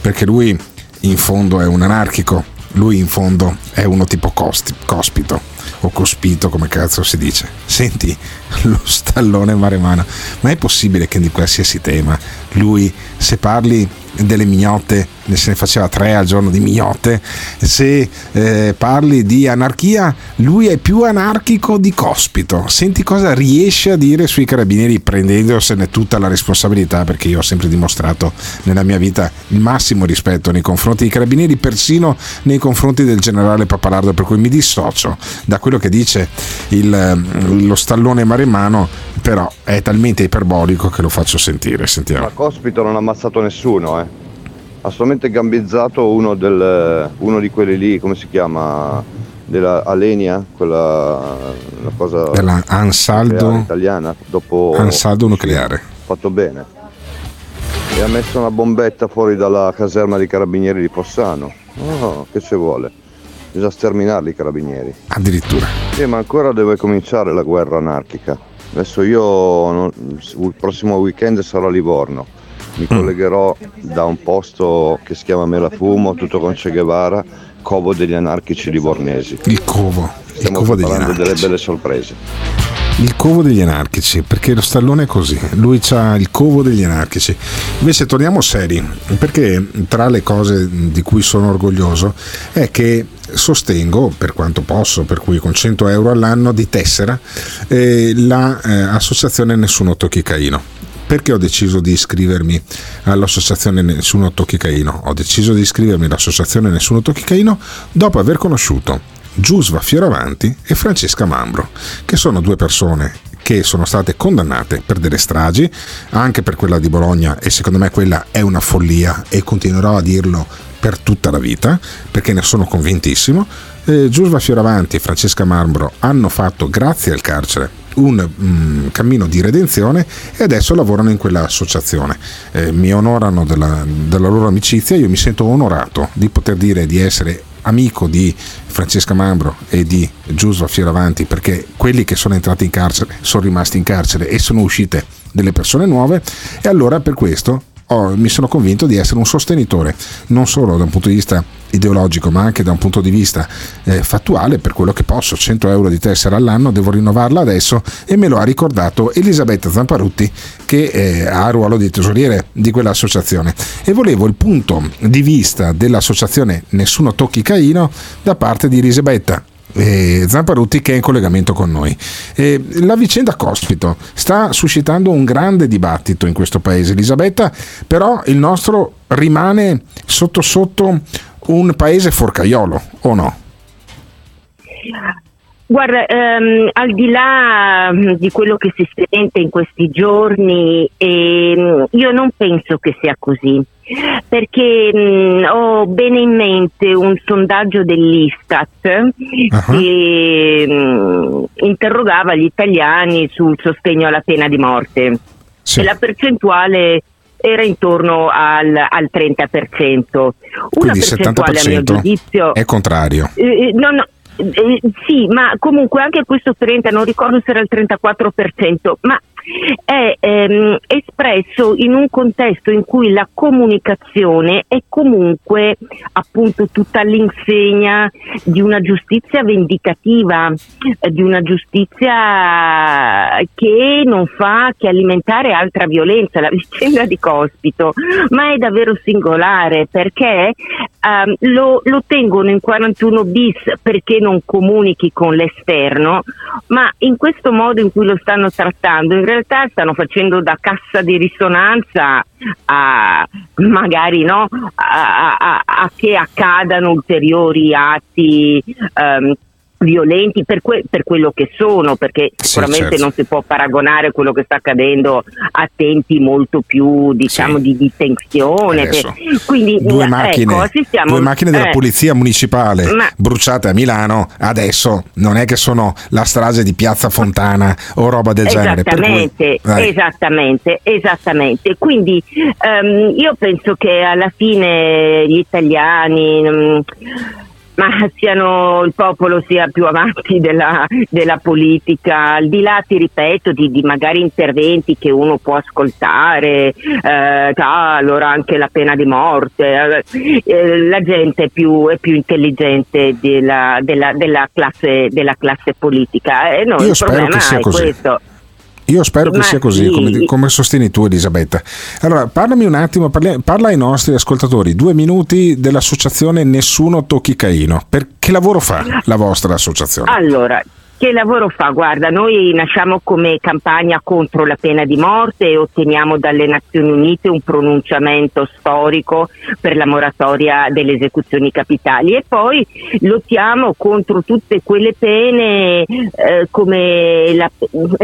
perché lui in fondo è un anarchico, lui in fondo è uno tipo costi, cospito o cospito come cazzo si dice. Senti lo stallone maremano, ma è possibile che di qualsiasi tema lui se parli delle mignotte, se ne faceva tre al giorno di mignotte, se eh, parli di anarchia, lui è più anarchico di Cospito. Senti cosa riesce a dire sui carabinieri prendendosene tutta la responsabilità, perché io ho sempre dimostrato nella mia vita il massimo rispetto nei confronti dei carabinieri, persino nei confronti del generale Papalardo, per cui mi dissocio da quello che dice il, lo stallone maremano, però è talmente iperbolico che lo faccio sentire. Sentiamo. Ma Cospito non ha ammazzato nessuno, eh. Ha solamente gambizzato uno, del, uno di quelli lì, come si chiama? Della Alenia, quella una cosa della Ansaldo italiana, dopo Ansaldo nucleare. Fatto bene. E ha messo una bombetta fuori dalla caserma dei carabinieri di Fossano. Oh, che ci vuole? Bisogna sterminarli i carabinieri. Addirittura. Sì, ma ancora deve cominciare la guerra anarchica. Adesso io non, il prossimo weekend sarò a Livorno. Mi mm. collegherò da un posto che si chiama Melafumo, tutto con Che Guevara, Covo degli anarchici livornesi. Il covo. Stiamo il covo degli anarchici. delle belle sorprese. Il covo degli anarchici, perché lo stallone è così, lui ha il covo degli anarchici. Invece torniamo seri, perché tra le cose di cui sono orgoglioso è che sostengo per quanto posso, per cui con 100 euro all'anno di tessera, eh, l'associazione Nessuno Tocchi Caino perché ho deciso di iscrivermi all'associazione Nessuno Tocchi Caino? Ho deciso di iscrivermi all'associazione Nessuno Tocchi Caino dopo aver conosciuto Giusva Fioravanti e Francesca Mambro, che sono due persone che sono state condannate per delle stragi, anche per quella di Bologna e secondo me quella è una follia e continuerò a dirlo per tutta la vita, perché ne sono convintissimo. Eh, Giusva Fioravanti e Francesca Mambro hanno fatto, grazie al carcere, un mm, cammino di redenzione e adesso lavorano in quella associazione. Eh, mi onorano della, della loro amicizia, io mi sento onorato di poter dire di essere amico di Francesca Mambro e di Giusva Fioravanti perché quelli che sono entrati in carcere sono rimasti in carcere e sono uscite delle persone nuove e allora per questo ho, mi sono convinto di essere un sostenitore non solo da un punto di vista ideologico ma anche da un punto di vista eh, fattuale per quello che posso. 100 euro di tessera all'anno devo rinnovarla adesso e me lo ha ricordato Elisabetta Zamparutti che eh, ha il ruolo di tesoriere di quell'associazione. E volevo il punto di vista dell'associazione Nessuno Tocchi Caino da parte di Elisabetta eh, Zamparutti che è in collegamento con noi. Eh, la vicenda Cospito sta suscitando un grande dibattito in questo paese, Elisabetta, però il nostro rimane sotto sotto un paese forcaiolo, o no? Guarda, ehm, al di là mm, di quello che si sente in questi giorni, ehm, io non penso che sia così, perché mh, ho bene in mente un sondaggio dell'Istat che mh, interrogava gli italiani sul sostegno alla pena di morte e la percentuale era intorno al, al 30%. Una Quindi il percentuale a mio 70% giudizio è contrario. eh, eh, no, no, eh, sì, ma comunque anche questo 30, non ricordo se era il 34%, ma è ehm, espresso in un contesto in cui la comunicazione è comunque appunto tutta all'insegna di una giustizia vendicativa, eh, di una giustizia che non fa che alimentare altra violenza, la vicenda di Cospito, ma è davvero singolare perché ehm, lo, lo tengono in 41 bis perché non comunichi con l'esterno, ma in questo modo in cui lo stanno trattando in realtà stanno facendo da cassa di risonanza a magari no, a, a- a che accadano ulteriori atti ehm, violenti per, que- per quello che sono, perché sicuramente certo. non si può paragonare quello che sta accadendo a tempi molto più diciamo di, di tensione. Per- Quindi Due ecco, macchine, assistiamo- due macchine della eh, polizia municipale Ma- bruciate a Milano, adesso non è che sono la strage di Piazza Fontana o roba del genere. per cui- Esattamente, esattamente. Quindi ehm, io penso che alla fine gli italiani, mm, ma siano il popolo sia più avanti della, della politica, al di là, ti ripeto, di, di magari interventi che uno può ascoltare, eh, allora anche la pena di morte, eh, eh, la gente è più, è più intelligente della, della- della classe, della classe politica. E noi Io il problema che sia è così. questo. Io spero che Ma sia così, sì. come, come sostieni tu Elisabetta. Allora, parlami un attimo, parli- parla ai nostri ascoltatori, due minuti dell'associazione Nessuno Tocchi Caino. Per che lavoro fa la vostra associazione? Allora, che lavoro fa? Guarda, noi nasciamo come campagna contro la pena di morte e otteniamo dalle Nazioni Unite un pronunciamento storico per la moratoria delle esecuzioni capitali e poi lottiamo contro tutte quelle pene eh, come la,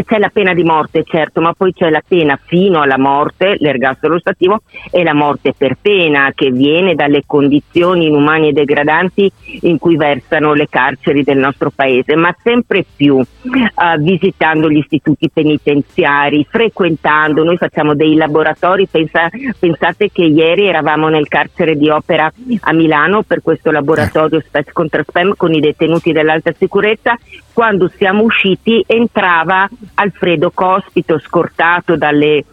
c'è la pena di morte, certo, ma poi c'è la pena fino alla morte, l'ergastolo stativo e la morte per pena che viene dalle condizioni inumane e degradanti in cui versano le carceri del nostro paese, ma sempre più eh, visitando gli istituti penitenziari, frequentando, noi facciamo dei laboratori, pensa- pensate che ieri eravamo nel carcere di Opera a Milano per questo laboratorio Spes contra Spam con i detenuti dell'alta sicurezza, quando siamo usciti entrava Alfredo Cospito scortato dalle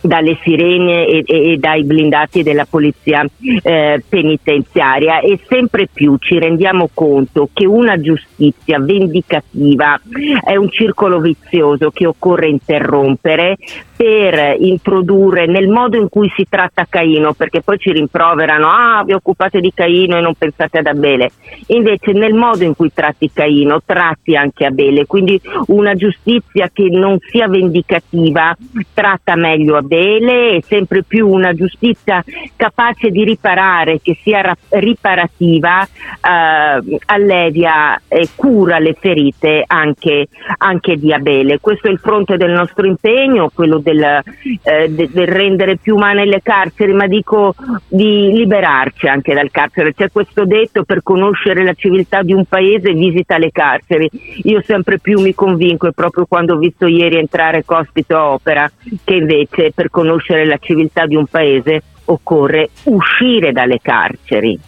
dalle sirene e, e- e dai blindati della polizia eh, penitenziaria. E sempre più ci rendiamo conto che una giustizia vendicativa è un circolo vizioso che occorre interrompere per introdurre nel modo in cui si tratta Caino, perché poi ci rimproverano, ah vi occupate di Caino e non pensate ad Abele, invece nel modo in cui tratti Caino tratti anche Abele, quindi una giustizia che non sia vendicativa tratta meglio Abele bele e sempre più una giustizia capace di riparare, che sia ra- riparativa, eh, allevia e cura le ferite anche, anche di Abele. Questo è il fronte del nostro impegno, quello del, eh, de- del rendere più umane le carceri, ma dico di liberarci anche dal carcere. C'è questo detto per conoscere la civiltà di un paese visita le carceri. Io sempre più mi convinco e proprio quando ho visto ieri entrare Cospito Opera che invece per conoscere la civiltà di un paese occorre uscire dalle carceri.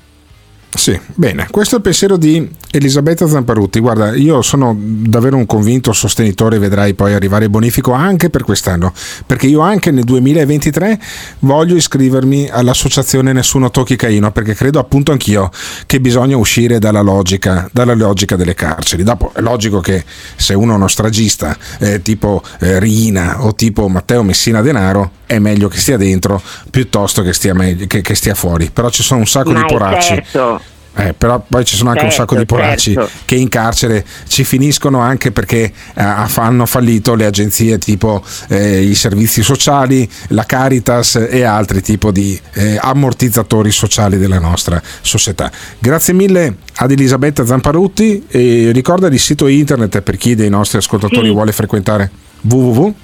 Sì, bene, questo è il pensiero di Elisabetta Zamparutti. Guarda, io sono davvero un convinto sostenitore, vedrai poi arrivare il bonifico anche per quest'anno, perché io anche nel 2023 voglio iscrivermi all'associazione Nessuno Tocchi Caino, perché credo appunto anch'io che bisogna uscire dalla logica, dalla logica delle carceri. Dopo è logico che se uno è uno stragista eh, tipo eh, Rina o tipo Matteo Messina Denaro è meglio che stia dentro piuttosto che stia, meglio, che, che stia fuori. Però ci sono un sacco Ma di poracci. certo. Eh, però poi ci sono anche un Certo, sacco di poracci certo. che in carcere ci finiscono anche perché eh, hanno fallito le agenzie tipo eh, i servizi sociali, la Caritas e altri tipi di eh, ammortizzatori sociali della nostra società. Grazie mille ad Elisabetta Zamparutti e ricorda il sito internet per chi dei nostri ascoltatori Sì. vuole frequentare www.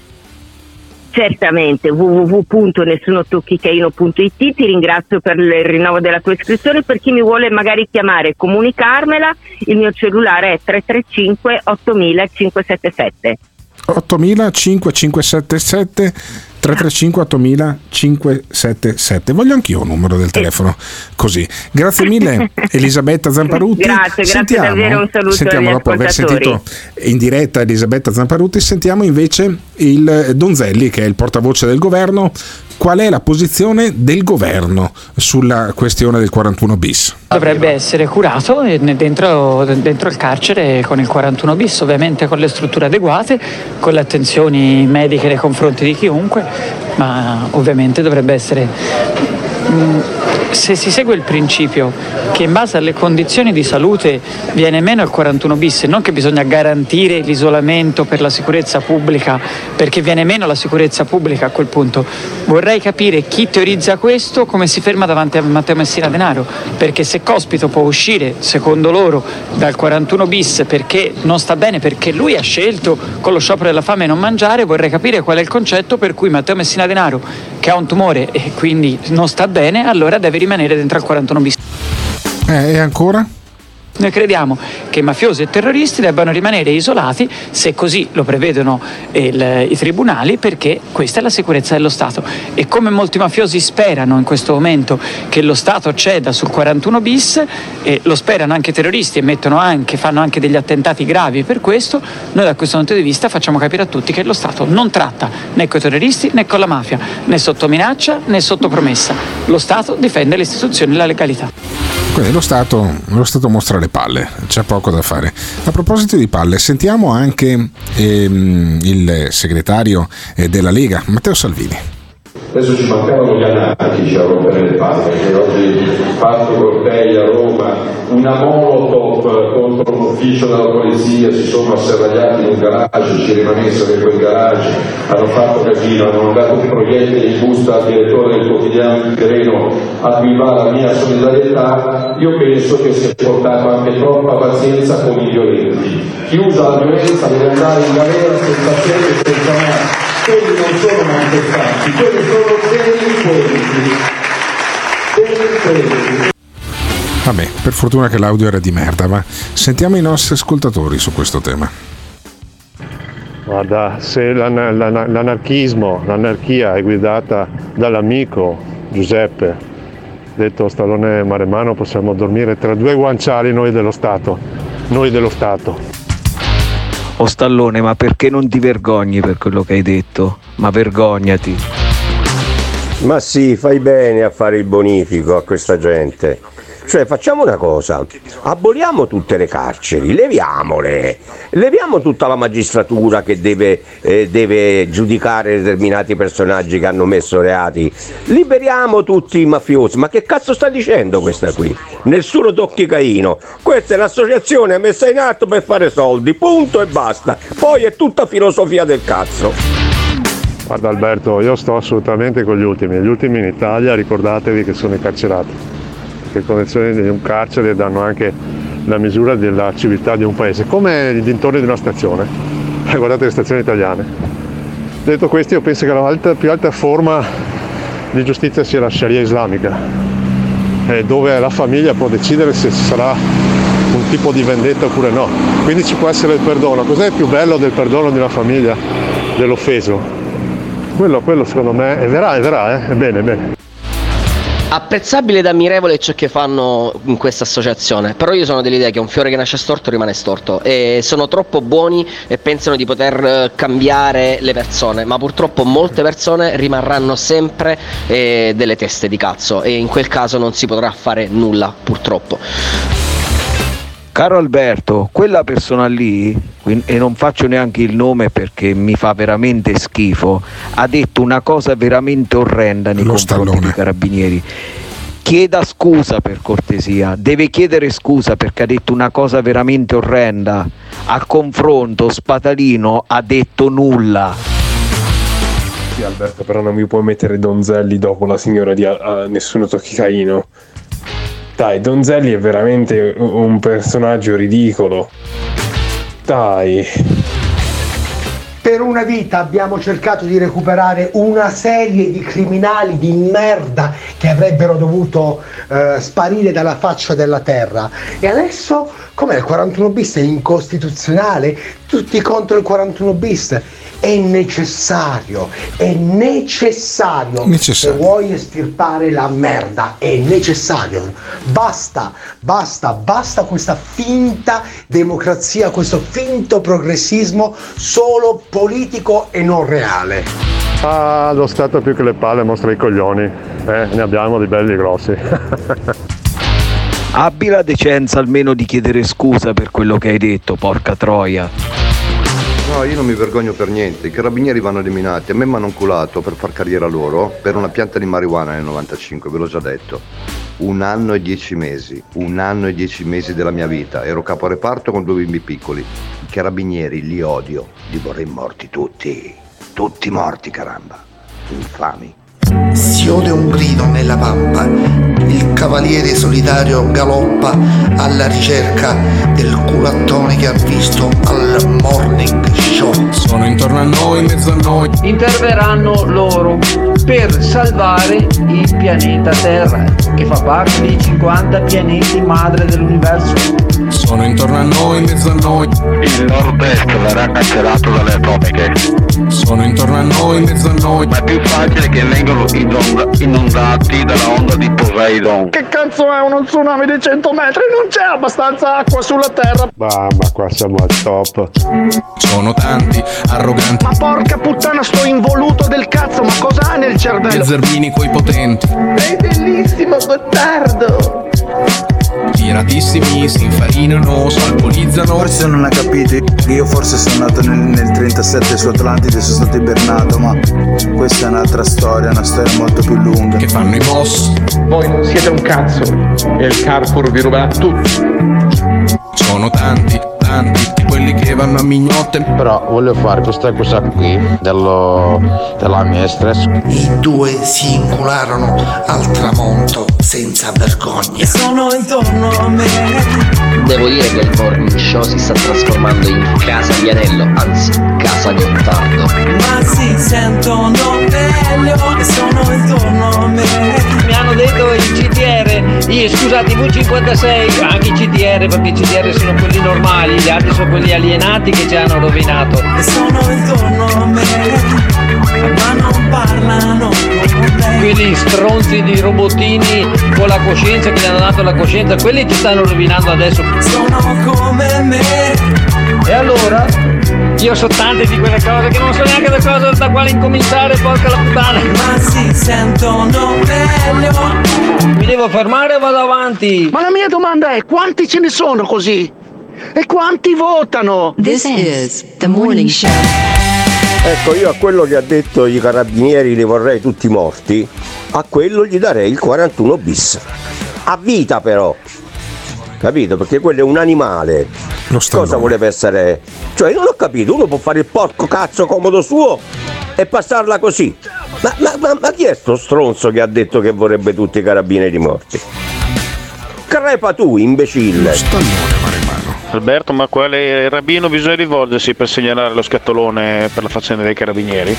Certamente, www.nessunotocchicaino.it ti ringrazio per il rinnovo della tua iscrizione, per chi mi vuole magari chiamare e comunicarmela, il mio cellulare è 335 8577. 8577 335 8577 voglio anch'io un numero del telefono così. Grazie mille Elisabetta Zamparutti Grazie, grazie davvero, un saluto sentiamo. dopo aver sentito in diretta Elisabetta Zamparutti sentiamo invece il Donzelli che è il portavoce del governo. Qual è la posizione del governo sulla questione del 41 bis? Dovrebbe essere curato e ne- dentro, dentro il carcere con il 41 bis, ovviamente con le strutture adeguate, con le attenzioni mediche nei confronti di chiunque, ma ovviamente dovrebbe essere... Se si segue il principio che in base alle condizioni di salute viene meno il 41 bis, non che bisogna garantire l'isolamento per la sicurezza pubblica, perché viene meno la sicurezza pubblica a quel punto, vorrei capire chi teorizza questo come si ferma davanti a Matteo Messina Denaro, perché se Cospito può uscire, secondo loro, dal 41 bis perché non sta bene, perché lui ha scelto con lo sciopero della fame non mangiare, vorrei capire qual è il concetto per cui Matteo Messina Denaro, che ha un tumore e quindi non sta bene, allora deve rimanere dentro al 41 bis. eh, e ancora? Noi crediamo che mafiosi e terroristi debbano rimanere isolati se così lo prevedono il- i tribunali perché questa è la sicurezza dello Stato e come molti mafiosi sperano in questo momento che lo Stato ceda sul 41 bis e lo sperano anche i terroristi e anche, fanno anche degli attentati gravi per questo, noi da questo punto di vista facciamo capire a tutti che lo Stato non tratta né con i terroristi né con la mafia, né sotto minaccia né sotto promessa. Lo Stato difende le istituzioni e la legalità. Quindi lo Stato, lo Stato mostra le palle, c'è poco da fare. A proposito di palle, sentiamo anche ehm, il segretario eh, della Lega, Matteo Salvini. Adesso ci mancavano gli anarchici a rompere le palle, che oggi fatto cortei a Roma, una molotov contro un ufficio della polizia, si sono asserragliati in un garage, ci rimanessero in quel garage, hanno fatto casino, hanno mandato un proiettile in busta al direttore del quotidiano Il Tirreno a cui va la mia solidarietà, io penso che si è portato anche troppa pazienza con i violenti. Chi usa la violenza deve andare in galera senza pena e senza mano quelli non sono manifestanti, quelli sono delinquenti. Delinquenti. Vabbè, per fortuna che l'audio era di merda, ma sentiamo i nostri ascoltatori su questo tema. Guarda, se l'ana- l'ana- l'anarchismo, l'anarchia è guidata dall'amico Giuseppe, detto Stallone Maremano, possiamo dormire tra due guanciali noi dello Stato, noi dello Stato. O Stallone, ma perché non ti vergogni per quello che hai detto? Ma vergognati. Ma sì, fai bene a fare il bonifico a questa gente. Cioè, facciamo una cosa, aboliamo tutte le carceri, leviamole, leviamo tutta la magistratura che deve, eh, deve giudicare determinati personaggi che hanno messo reati, liberiamo tutti i mafiosi. Ma che cazzo sta dicendo questa qui? Nessuno tocchi Caino. Questa è l'associazione messa in atto per fare soldi, punto e basta. Poi è tutta filosofia del cazzo. Guarda Alberto, io sto assolutamente con gli ultimi. Gli ultimi in Italia ricordatevi che sono i carcerati, le condizioni di un carcere danno anche la misura della civiltà di un paese, come i dintorni di una stazione. Guardate le stazioni italiane. Detto questo, io penso che la alta- più alta forma di giustizia sia la Sharia islamica, eh, dove la famiglia può decidere se ci sarà un tipo di vendetta oppure no. Quindi ci può essere il perdono. Cos'è il più bello del perdono di una famiglia? Dell'offeso. Quello, quello secondo me è verrà, è verrà, eh? è bene, è bene. Apprezzabile ed ammirevole ciò che fanno in questa associazione, però io sono dell'idea che un fiore che nasce storto rimane storto e sono troppo buoni e pensano di poter eh, cambiare le persone, ma purtroppo molte persone rimarranno sempre eh, delle teste di cazzo e in quel caso non si potrà fare nulla, purtroppo. Caro Alberto, quella persona lì, e non faccio neanche il nome perché mi fa veramente schifo, ha detto una cosa veramente orrenda nei confronti dei carabinieri. Chieda scusa per cortesia, deve chiedere scusa perché ha detto una cosa veramente orrenda. A confronto, Spatalino ha detto nulla. Sì, Alberto, però non mi puoi mettere Donzelli dopo la signora di a, a Nessuno Tocchi Caino. Dai, Donzelli è veramente un personaggio ridicolo. Dai. Per una vita abbiamo cercato di recuperare una serie di criminali di merda che avrebbero dovuto eh, sparire dalla faccia della terra. E adesso, com'è il 41 bis? È incostituzionale? Tutti contro il 41 bis? È necessario, è necessario. Necessario. Se vuoi estirpare la merda, è necessario. Basta, basta, basta questa finta democrazia, questo finto progressismo solo politico e non reale. Ah, lo Stato più che le palle mostra i coglioni. Eh, ne abbiamo di belli grossi. Abbi la decenza almeno di chiedere scusa per quello che hai detto, porca troia. No, io non mi vergogno per niente, i carabinieri vanno eliminati, a me mi hanno culato per far carriera loro per una pianta di marijuana nel 95, ve l'ho già detto. Un anno e dieci mesi, un anno e dieci mesi della mia vita, ero capo reparto con due bimbi piccoli. I carabinieri li odio, li vorrei morti tutti, tutti morti caramba, infami. Si ode un grido nella pampa, il cavaliere solitario galoppa alla ricerca del culattone che ha visto al morning show. Sono intorno a noi, mezzo a noi. interverranno loro per salvare il pianeta Terra, che fa parte dei 50 pianeti madre dell'universo. Sono intorno a noi, in mezzo a noi. Il nord-est verrà cancellato dalle atomiche. Sono intorno a noi, in mezzo a noi. Ma è più facile che vengano inonda- inondati dalla onda di Poseidon. Che cazzo è uno tsunami di 100 metri? Non c'è abbastanza acqua sulla terra. Mamma, qua siamo al top. Sono tanti, arroganti. Ma porca puttana, sto involuto del cazzo, ma cosa ha nel Gli cervello? zerbini coi potenti. Sei bellissimo, Gottardo. Tiratissimi si infarinano, salponizzano. Forse non ha capito, io forse sono nato nel, nel 37 su Atlantide, sono stato ibernato, ma questa è un'altra storia, una storia molto più lunga. Che fanno i boss? Voi non siete un cazzo e il Carrefour vi ruberà tutto. Sono tanti, tanti, di quelli che vanno a mignotte. Però voglio fare questa cosa qui dello, della mia stress. I due si incularono al tramonto senza vergogna. Sono intorno a me. Devo dire che il morning show si sta trasformando in casa Vianello, anzi casa Gottardo. Ma si sentono meglio e sono intorno a me. Mi hanno detto il CTR, io, scusate, i V56, anche i CTR, perché i CTR sono quelli normali, gli altri sono quelli alienati che ci hanno rovinato. E sono intorno a me, ma non parlano Quelli stronzi di robottini con la coscienza che gli hanno dato la coscienza, quelli ci stanno rovinando adesso. Sono come me. E allora? Io so tante di quelle cose che non so neanche da cosa da quale incominciare, porca la puttana. Ma si sentono meglio. Mi devo fermare o vado avanti? Ma la mia domanda è quanti ce ne sono così? E quanti votano? This is the morning show. Ecco, io a quello che ha detto i carabinieri li vorrei tutti morti, a quello gli darei il 41 bis. A vita però. Capito? Perché quello è un animale. Cosa voleva essere? Cioè, non ho capito, uno può fare il porco cazzo comodo suo e passarla così. Ma, ma, ma, ma chi è sto stronzo che ha detto che vorrebbe tutti i carabinieri morti? Crepa tu, imbecille! Alberto, ma quale rabbino bisogna rivolgersi per segnalare lo scatolone per la faccenda dei carabinieri?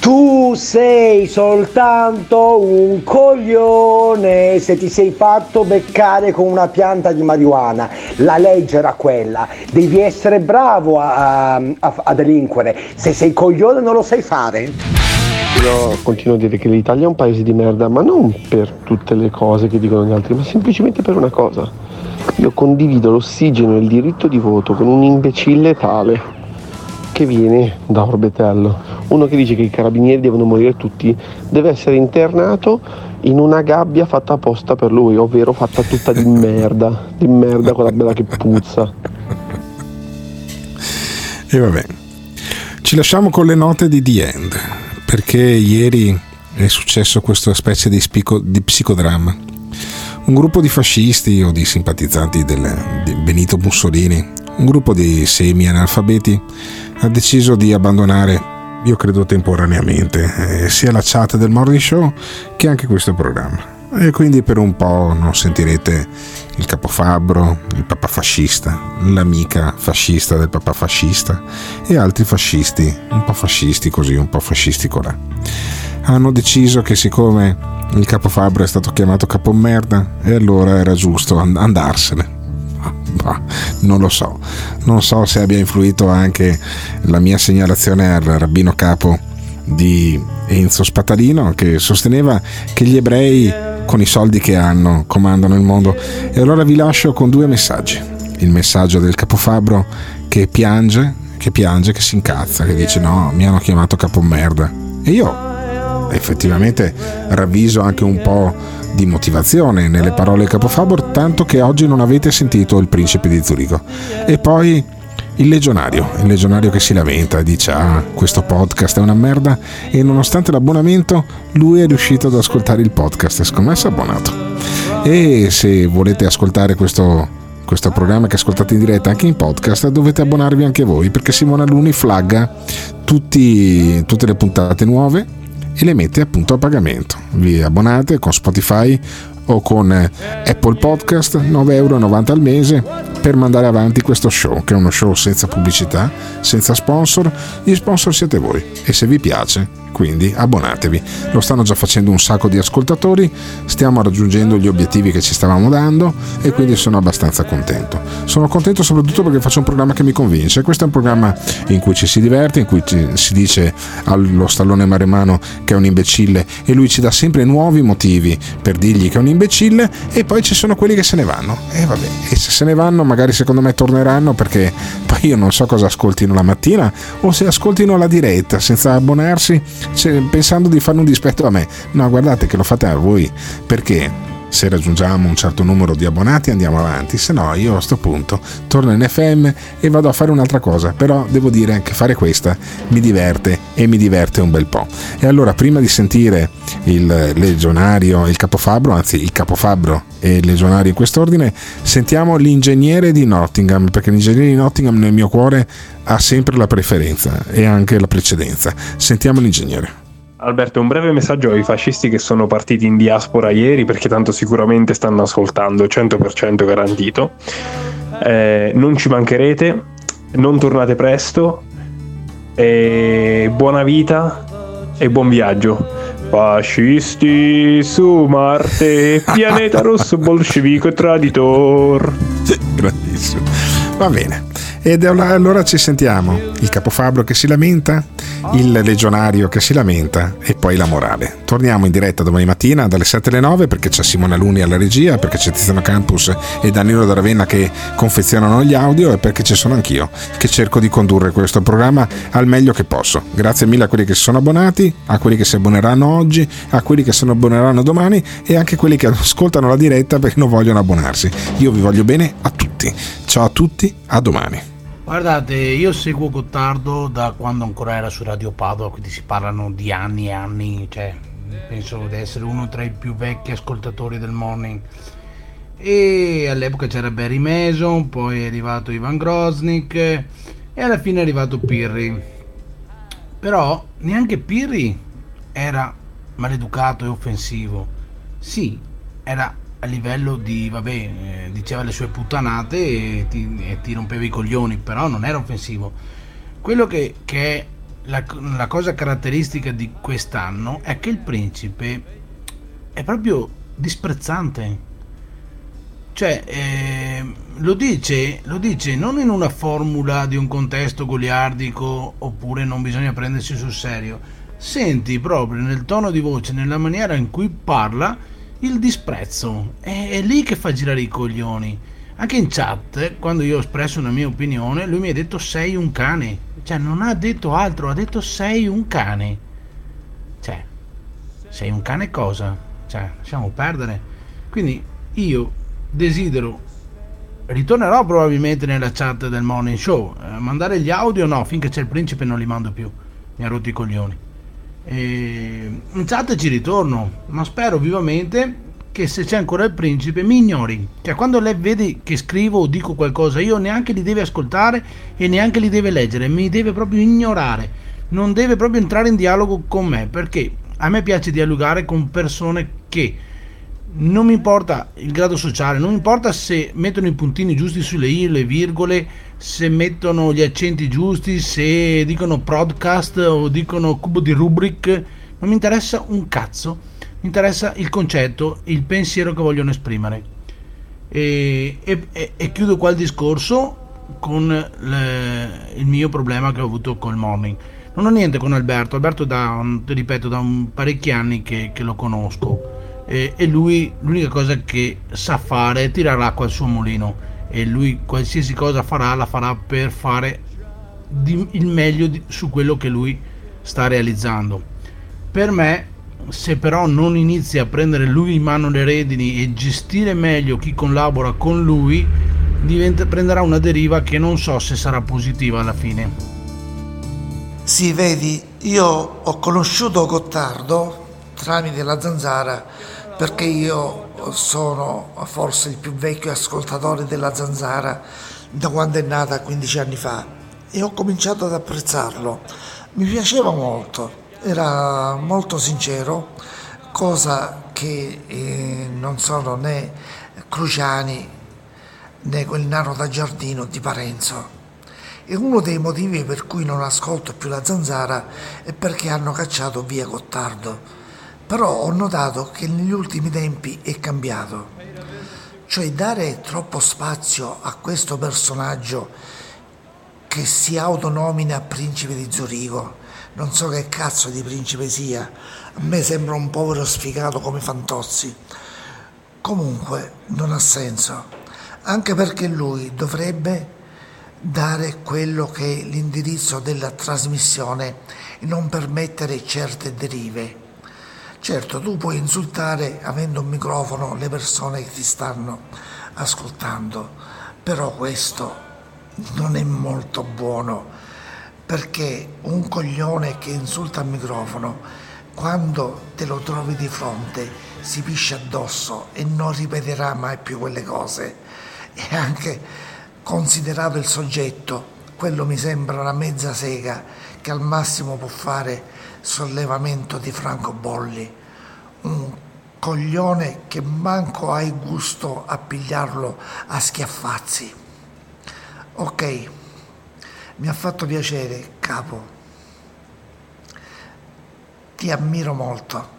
Tu sei soltanto un coglione se ti sei fatto beccare con una pianta di marijuana. La legge era quella. Devi essere bravo a, a- a delinquere. Se sei coglione non lo sai fare. Io continuo a dire che l'Italia è un paese di merda, ma non per tutte le cose che dicono gli altri, ma semplicemente per una cosa. Io condivido l'ossigeno e il diritto di voto con un imbecille tale che viene da Orbetello. Uno che dice che i carabinieri devono morire tutti, deve essere internato in una gabbia fatta apposta per lui, ovvero fatta tutta di merda, di merda quella bella che puzza. E vabbè, ci lasciamo con le note di The End, perché ieri è successo questa specie di, spico- di psicodramma. Un gruppo di fascisti o di simpatizzanti del, di Benito Mussolini, un gruppo di semi-analfabeti, ha deciso di abbandonare, io credo temporaneamente, eh, sia la chat del Morning Show che anche questo programma. E quindi per un po' non sentirete il capofabbro, il papà fascista, l'amica fascista del papà fascista e altri fascisti, un po' fascisti così, un po' fascisti colà. Hanno deciso che siccome il capofabbro è stato chiamato capomerda e allora era giusto and- andarsene. Ma non lo so, non so se abbia influito anche la mia segnalazione al rabbino capo di Enzo Spatalino che sosteneva che gli ebrei con i soldi che hanno comandano il mondo. E allora vi lascio con due messaggi. Il messaggio del capofabbro che piange che piange che si incazza che dice no mi hanno chiamato capomerda e io effettivamente ravviso anche un po' di motivazione nelle parole del capofabbro tanto che oggi non avete sentito il principe di Zurigo e poi il legionario, il legionario che si lamenta dice ah questo podcast è una merda e nonostante l'abbonamento lui è riuscito ad ascoltare il podcast è abbonato. E se volete ascoltare questo, questo programma che ascoltate in diretta anche in podcast dovete abbonarvi anche voi perché Simona Luni flagga tutti- tutte le puntate nuove e le mette appunto a pagamento. Vi abbonate con Spotify o con eh, Apple Podcast 9,90 euro al mese per mandare avanti questo show che è uno show senza pubblicità, senza sponsor, gli sponsor siete voi e se vi piace quindi abbonatevi. Lo stanno già facendo un sacco di ascoltatori, stiamo raggiungendo gli obiettivi che ci stavamo dando e quindi sono abbastanza contento. Sono contento soprattutto perché faccio un programma che mi convince. Questo è un programma in cui ci si diverte, in cui si dice allo stallone maremano che è un imbecille e lui ci dà sempre nuovi motivi per dirgli che è un imbecille e poi ci sono quelli che se ne vanno. E vabbè, e se se ne vanno magari secondo me torneranno perché poi io non so cosa ascoltino la mattina o se ascoltino la diretta senza abbonarsi pensando di fare un dispetto a me. No, guardate che lo fate a voi perché se raggiungiamo un certo numero di abbonati andiamo avanti, se no io a sto punto torno in FM e vado a fare un'altra cosa, però devo dire che fare questa mi diverte e mi diverte un bel po'. E allora prima di sentire il legionario, il capofabbro, anzi il capofabbro e il legionario in quest'ordine, sentiamo l'ingegnere di Nottingham, perché l'ingegnere di Nottingham nel mio cuore ha sempre la preferenza e anche la precedenza. Sentiamo l'ingegnere. Alberto, un breve messaggio ai fascisti che sono partiti in diaspora ieri, perché tanto sicuramente stanno ascoltando, 100% garantito. Eh, non ci mancherete, non tornate presto, e buona vita e buon viaggio. Fascisti su Marte, pianeta rosso bolscevico e traditor. Grandissimo. Va bene. Ed allora ci sentiamo. Il capofabbro che si lamenta, il legionario che si lamenta e poi la morale. Torniamo in diretta domani mattina dalle 7 alle 9 perché c'è Simona Luni alla regia, perché c'è Tiziano Campus e Danilo da Ravenna che confezionano gli audio e perché ci sono anch'io che cerco di condurre questo programma al meglio che posso. Grazie mille a quelli che si sono abbonati, a quelli che si abboneranno oggi, a quelli che si abboneranno domani e anche a quelli che ascoltano la diretta perché non vogliono abbonarsi. Io vi voglio bene a tutti. Ciao a tutti, a domani. Guardate, io seguo Gottardo da quando ancora era su Radio Padova, quindi si parlano di anni e anni, cioè penso di essere uno tra i più vecchi ascoltatori del morning. E all'epoca c'era Barry Mason, poi è arrivato Ivan Grosnik e alla fine è arrivato Pirri. Però neanche Pirri era maleducato e offensivo. Sì, era a livello di, vabbè, eh, diceva le sue puttanate e ti, e ti, rompeva i coglioni, però non era offensivo. Quello che, che è la, la, cosa caratteristica di quest'anno è che il principe è proprio disprezzante. Cioè, eh, lo, dice, lo dice non in una formula di un contesto goliardico oppure non bisogna prendersi sul serio. Senti proprio nel tono di voce, nella maniera in cui parla, il disprezzo. È, lì che fa girare i coglioni. Anche in chat, quando io ho espresso una mia opinione, lui mi ha detto sei un cane. Cioè, non ha detto altro, ha detto sei un cane. Cioè, sei un cane cosa? Cioè, lasciamo perdere. Quindi io desidero ritornerò probabilmente nella chat del morning show eh, mandare gli audio no finché c'è il principe non li mando più mi ha rotto i coglioni e in chat ci ritorno, ma spero vivamente che se c'è ancora il principe mi ignori. Cioè quando lei vede che scrivo o dico qualcosa, io neanche li deve ascoltare e neanche li deve leggere, mi deve proprio ignorare. Non deve proprio entrare in dialogo con me, perché a me piace dialogare con persone che non mi importa il grado sociale, non mi importa se mettono i puntini giusti sulle i, le virgole, se mettono gli accenti giusti, se dicono podcast o dicono cubo di rubric, non mi interessa un cazzo, mi interessa il concetto, il pensiero che vogliono esprimere. E, e, e chiudo qua il discorso con le, il mio problema che ho avuto col morning. Non ho niente con Alberto, Alberto da, ripeto, da parecchi anni che, che lo conosco e, e lui l'unica cosa che sa fare è tirare l'acqua al suo mulino e lui qualsiasi cosa farà la farà per fare di, il meglio di, su quello che lui sta realizzando. Per me, se però non inizia a prendere lui in mano le redini e gestire meglio chi collabora con lui, diventa, prenderà una deriva che non so se sarà positiva alla fine. Sì, vedi, io ho conosciuto Gottardo tramite la zanzara perché io sono forse il più vecchio ascoltatore della zanzara da quando è nata 15 anni fa e ho cominciato ad apprezzarlo. Mi piaceva molto, era molto sincero, cosa che eh, non sono né Cruciani né quel nano da giardino di Parenzo. E uno dei motivi per cui non ascolto più la zanzara è perché hanno cacciato via Gottardo però ho notato che negli ultimi tempi è cambiato. Cioè dare troppo spazio a questo personaggio che si autonomina principe di Zurigo, non so che cazzo di principe sia, a me sembra un povero sfigato come Fantozzi. Comunque non ha senso, anche perché lui dovrebbe dare quello che è l'indirizzo della trasmissione e non permettere certe derive. Certo, tu puoi insultare avendo un microfono le persone che ti stanno ascoltando, però questo non è molto buono perché un coglione che insulta al microfono quando te lo trovi di fronte si piscia addosso e non ripeterà mai più quelle cose. E anche considerato il soggetto quello mi sembra una mezza sega che al massimo può fare sollevamento di francobolli, un coglione che manco hai gusto a pigliarlo a schiaffazzi. Ok, mi ha fatto piacere, capo. Ti ammiro molto.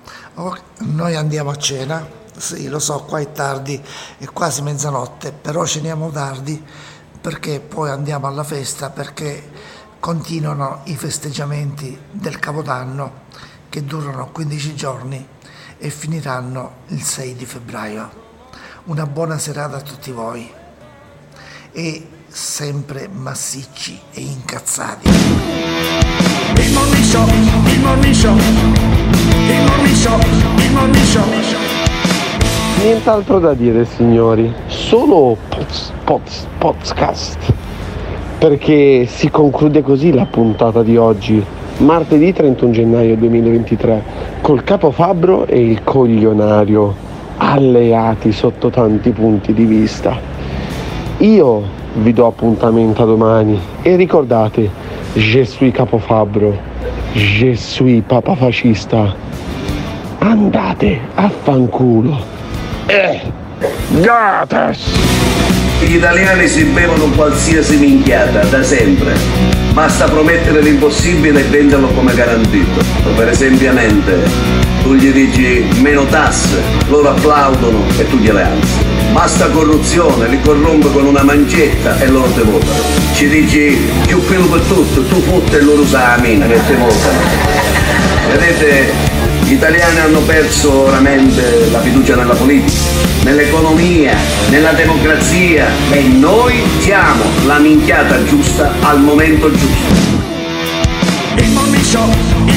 noi andiamo a cena, sì, lo so, qua è tardi, è quasi mezzanotte, però ceniamo tardi perché poi andiamo alla festa perché continuano i festeggiamenti del Capodanno che durano 15 giorni e finiranno il 6 di febbraio. Una buona serata a tutti voi e sempre massicci e incazzati. Il mormiscio, il mormiscio, il mormiscio, il mormiscio. Nient'altro da dire signori, solo poz, poz, podcast perché si conclude così la puntata di oggi, martedì 31 gennaio 2023, col capo Fabbro e il coglionario alleati sotto tanti punti di vista. Io vi do appuntamento a domani e ricordate, je suis capo Fabbro, Je suis papa fascista. Andate a fanculo. Eh, gatas! Gli italiani si bevono qualsiasi minchiata, da sempre. Basta promettere l'impossibile e venderlo come garantito. Per esempio, tu gli dici meno tasse, loro applaudono e tu gliele alzi. Basta corruzione, li corrompe con una mancetta e loro te votano. Ci dici più pelo per tutto, tu fotte e loro usa la mina che te votano. Vedete, gli italiani hanno perso veramente la fiducia nella politica, nell'economia, nella democrazia e noi siamo la minchiata giusta al momento giusto.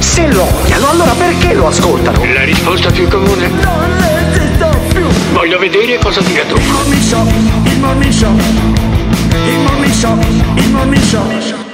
Se lo odiano, allora perché lo ascoltano? La risposta più comune? Non esisto più. Voglio vedere cosa dirà tu. Il morning show, il morning show. Il morning show, il morning show.